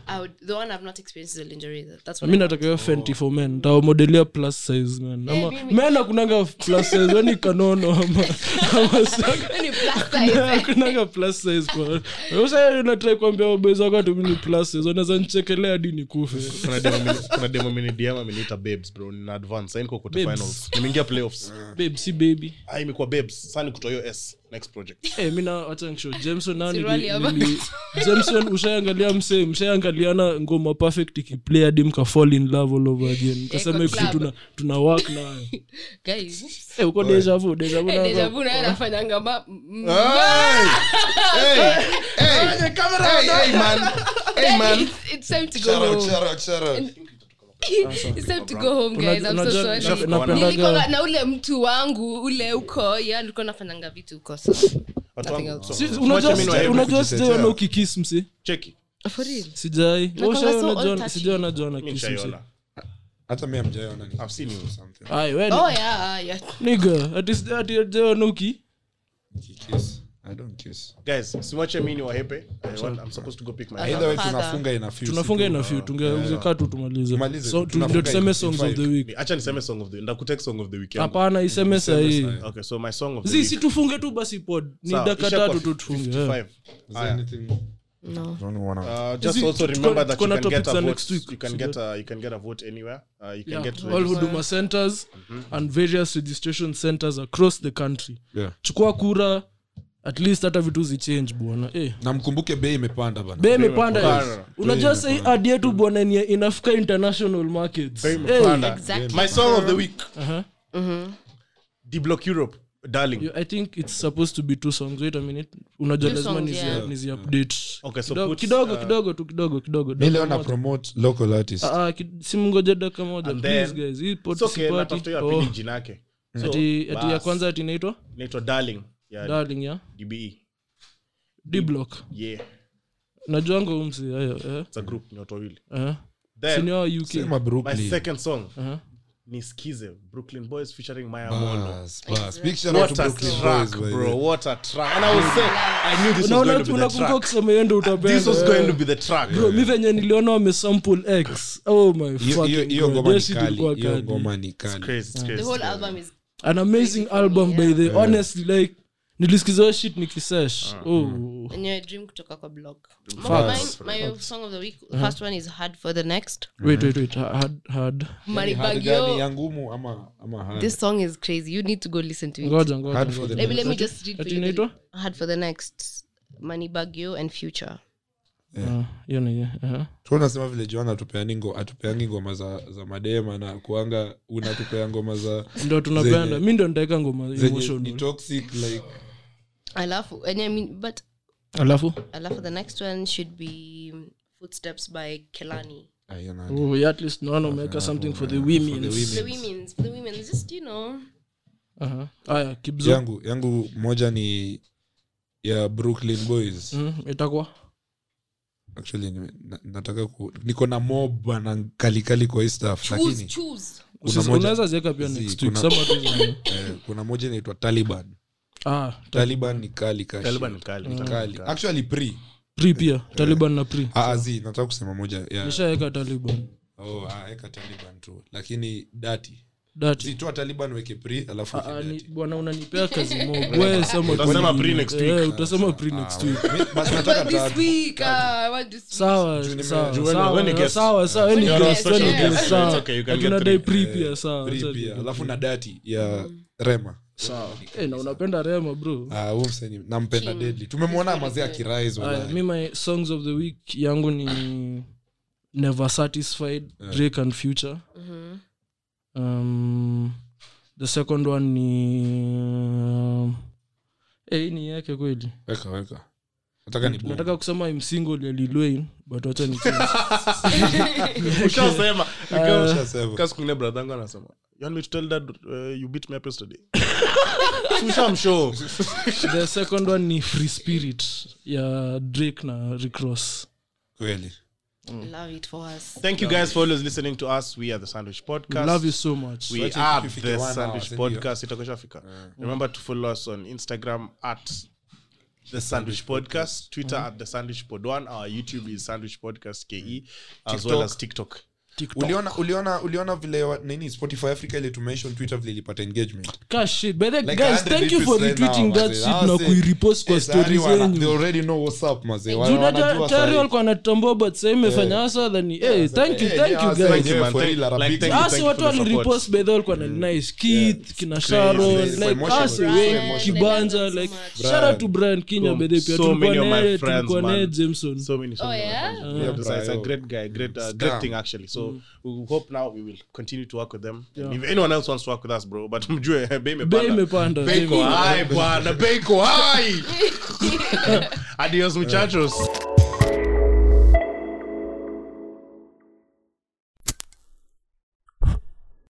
I would, the one I've not experienced is the lingerie. That's what mi I want. nataka fenty for men tawamodelia plus size man ama mimi- men akunanga plus size weni kanono ama ama [laughs] sa- [laughs] Any plus size. kwa usa natrai kuambia wabezi wako ati mimi plus size wanaweza nichekelea hadi nikufe kuna demo mini kuna demo amenidiam ameniita babes bro nina advance. Sasa niko Babes. finals. Nimeingia playoffs. [laughs] Babe si baby. Ah imekuwa babes. Sasa nikutoa hiyo s. Next project. [laughs] Eh, mi na wacha nishow jameson na Suruali nili- nili- [laughs] jameson ushaangalia msee mshaangaliana ngoma perfect ikiplay hadi mka fall in love all over again. Mkasema kwa club. tuna tuna work nayo Guys, eh uko deja vu deja vu eh, na- deja vu naye anafanyanga ma- m- hey! Man. Hey man. It's- it's time to go Shout out, home. shout out, shout out. Na ule mtu wangu ule uko ye alikuwa nafanyanga vitu so- unajua Wacha mimi niwaambie unajua kujitetea. sijaona ukikis msi? Cheki. For real? Sijai Nakwanga so all ushaona touchy. sijaona jona mimi kiss msi. Nishaiona hata mi amjaona ni i've seen you something. Ai we oh yeah yeah. Niga ati ati sijaona uki? Kiss. I don't kiss. guys simwache mimi niwahepe I want- i'm supposed to go pick my Either way father. tunafunga ina few tunafunga ina few tungekaa tu tumalize Tumalize, so tu- tunafunga tuseme in- songs in of the week acha niseme song of the ndakutake song of the weekend hapana iseme sahii okay so my song of the zi week si tufunge tu basi pod ni Sawa, dakika ishakuwa tatu tu tufunge yeah. 55. Is there anything- no don't wanna- Uh, just it- also tuko- remember that tuko you na can get topics a za vote. next week. You can get a you can get a vote anywhere. Uh, you can Yeah. get all registered. huduma centers and various registration centers across the country Yeah. chukua kura at least hata vitu zichange bwana. Eh. namkumbuke bei imepanda bana bei imepanda unajua sahii ad yetu bwana ni inafika international markets. Bei Eh, exactly. My song of the week. uh-huh. D Block Europe, darling. I think it's supposed to be two songs. Wait a minute. Unajua lazima nizi, update. Okay, so kidogo, put, kidogo uh, kidogo tu kidogo kidogo mi leo na promote local artist. Ah, ah, ki- dakika moja. Please guys hii pot okay, Oh, jina yake. So, ati ati ya kwanza ati inaitwa? Inaitwa darling ya darling ya DBE. d block Yeah, najuanga umsi hayo eh it's a group ni watu wawili. eh Then senior uk sema my Brooklyn. second song uh-huh. Niskize, Brooklyn Boys featuring Maya Mono. Bas, bas. Big shout out What to a Brooklyn track, Boys, by the bro. way. What a track. And I was saying, I knew this was Unaona going to be the unakumbuka track. kusema utapenda This was eh. going to be the track. bro mi venye niliona wamesample x oh my Hiyo- hiyo- fucking hiyo God. ngoma Hiyo ni shit kali ilikuwa hiyo kali. ngoma ni It's kali crazy, it's the crazy. whole album is an amazing album by the honestly like nilisikiza shit nikisesh. Oh enyewe dream kutoka kwa blog Facts. Mine- my song of the week first one is hard for the next. Wait wait wait. Hard hard. Money Hard Bag, gani, yo. ya ngumu ama ama hard? this song is crazy. You need to go listen to it. Ngoja ngoja Hard for the maybe let me just read for you inaitwa? Hard for the next. Money and future. Ni hiyo, aha. Vile joan atupeani atupeangi ngoma za, za madema na kuanga unatupea ngoma za ndo tunapenda. mi ndo nitaeka ngoma ni toxic like alafu and I mean, but alafu? alafu the next one should be footsteps by kelani. Oh, yeah, at least naona umeweka something for the women women. the women's the women just you know. Aha. aya kibzo yangu yangu moja ni ya brooklyn boys. Mm, itakuwa? Actually na- nataka ku, niko na mob na kalikali kwa hii stuff lakini choose. unaweza ziweka pia next week [laughs] eh, kuna moja inaitwa taliban ah taliban ni kali. Taliban ni kali, Ni Taliban kali ni kali. actually pre pre pia taliban na pre ah, ah, nataka kusema moja ya nishaweka taliban oh, ah, eka taliban tu lakini dati dati zitoa taliban weke pre alafu weke Ah, ni- dati. bwana unanipea kazi mob [laughs] we sema Utasema tu pre ni- next eh, utasema pre next week Mi- basi [laughs] nataka this tatu. week uh, I want this week. sawa nime- sawa, Juu wewe- sawa, wewe ni guest. sawa sawa wewe ni You're guest, on wewe ni special guest, guest. sawa. It's okay, you can Ati get unadai three. pre pia sawa Pre pia alafu na dati ya rema Eh, na unapenda rema bro. Ah, deadly. Tumemwona mazee my songs of the week yangu ni never satisfied drake and future. Um, the second one ni um, eh, ni yake kweli. Weka weka. Nataka kusema im single ya but wacha ni [laughs] Ushasema. [laughs] Ushasema. Kasi kuna brother yangu anasema you want me to tell that uh, you beat me up yesterday [laughs] Si ushamshow. the second one ni free spirit ya drake na Rick Ross. Really? Mm. love it for us thank you Love guys it. for always listening to us we are the sandwich podcast love you so much we Wacha are the Sandwich hour, Podcast. sindio? Africa. Yeah. remember to follow us on instagram at the sandwich podcast twitter mm-hmm. at the sandwich pod one our youtube is sandwich podcast ke mm-hmm. as TikTok. well as tiktok TikTok. uliona uliona uliona vile wa- nini spotify africa ile tumention twitter vile ilipata engagement Ka shit. Like guys, 100 thank you for retweets right retweeting now, that mazee. shit Hao na kuirepost kwa Eh, tayari stories wana- zenyu. already know what's up mazee Juu Wana- unajua wanajua tayari sahi. walikuwa wanatambua but sahii imefanya hasa than hey, thank you eh, thank yeah, you hasa guys wenyewe man. Thank- real like, big thank you, deal. asi thank watu for the support. walirepost bedha walikuwa na nice kit kina sharon Crazy. like Emotional, asi bro. wengi Emotional. kibanja I so like much. shout to brian kinya So- bedhe pia so tulikuwa of my naye friends, tulikuwa naye jameson so many so Oh, many of my friends. Yeah, It's a- it's a great guy great uh, Scam. thing actually so we hope now we will continue to work with them. If anyone else wants to work with us bro but [laughs] mjue bei eh, bei imepanda bei iko high bwana bei iko high [laughs] adios muchachos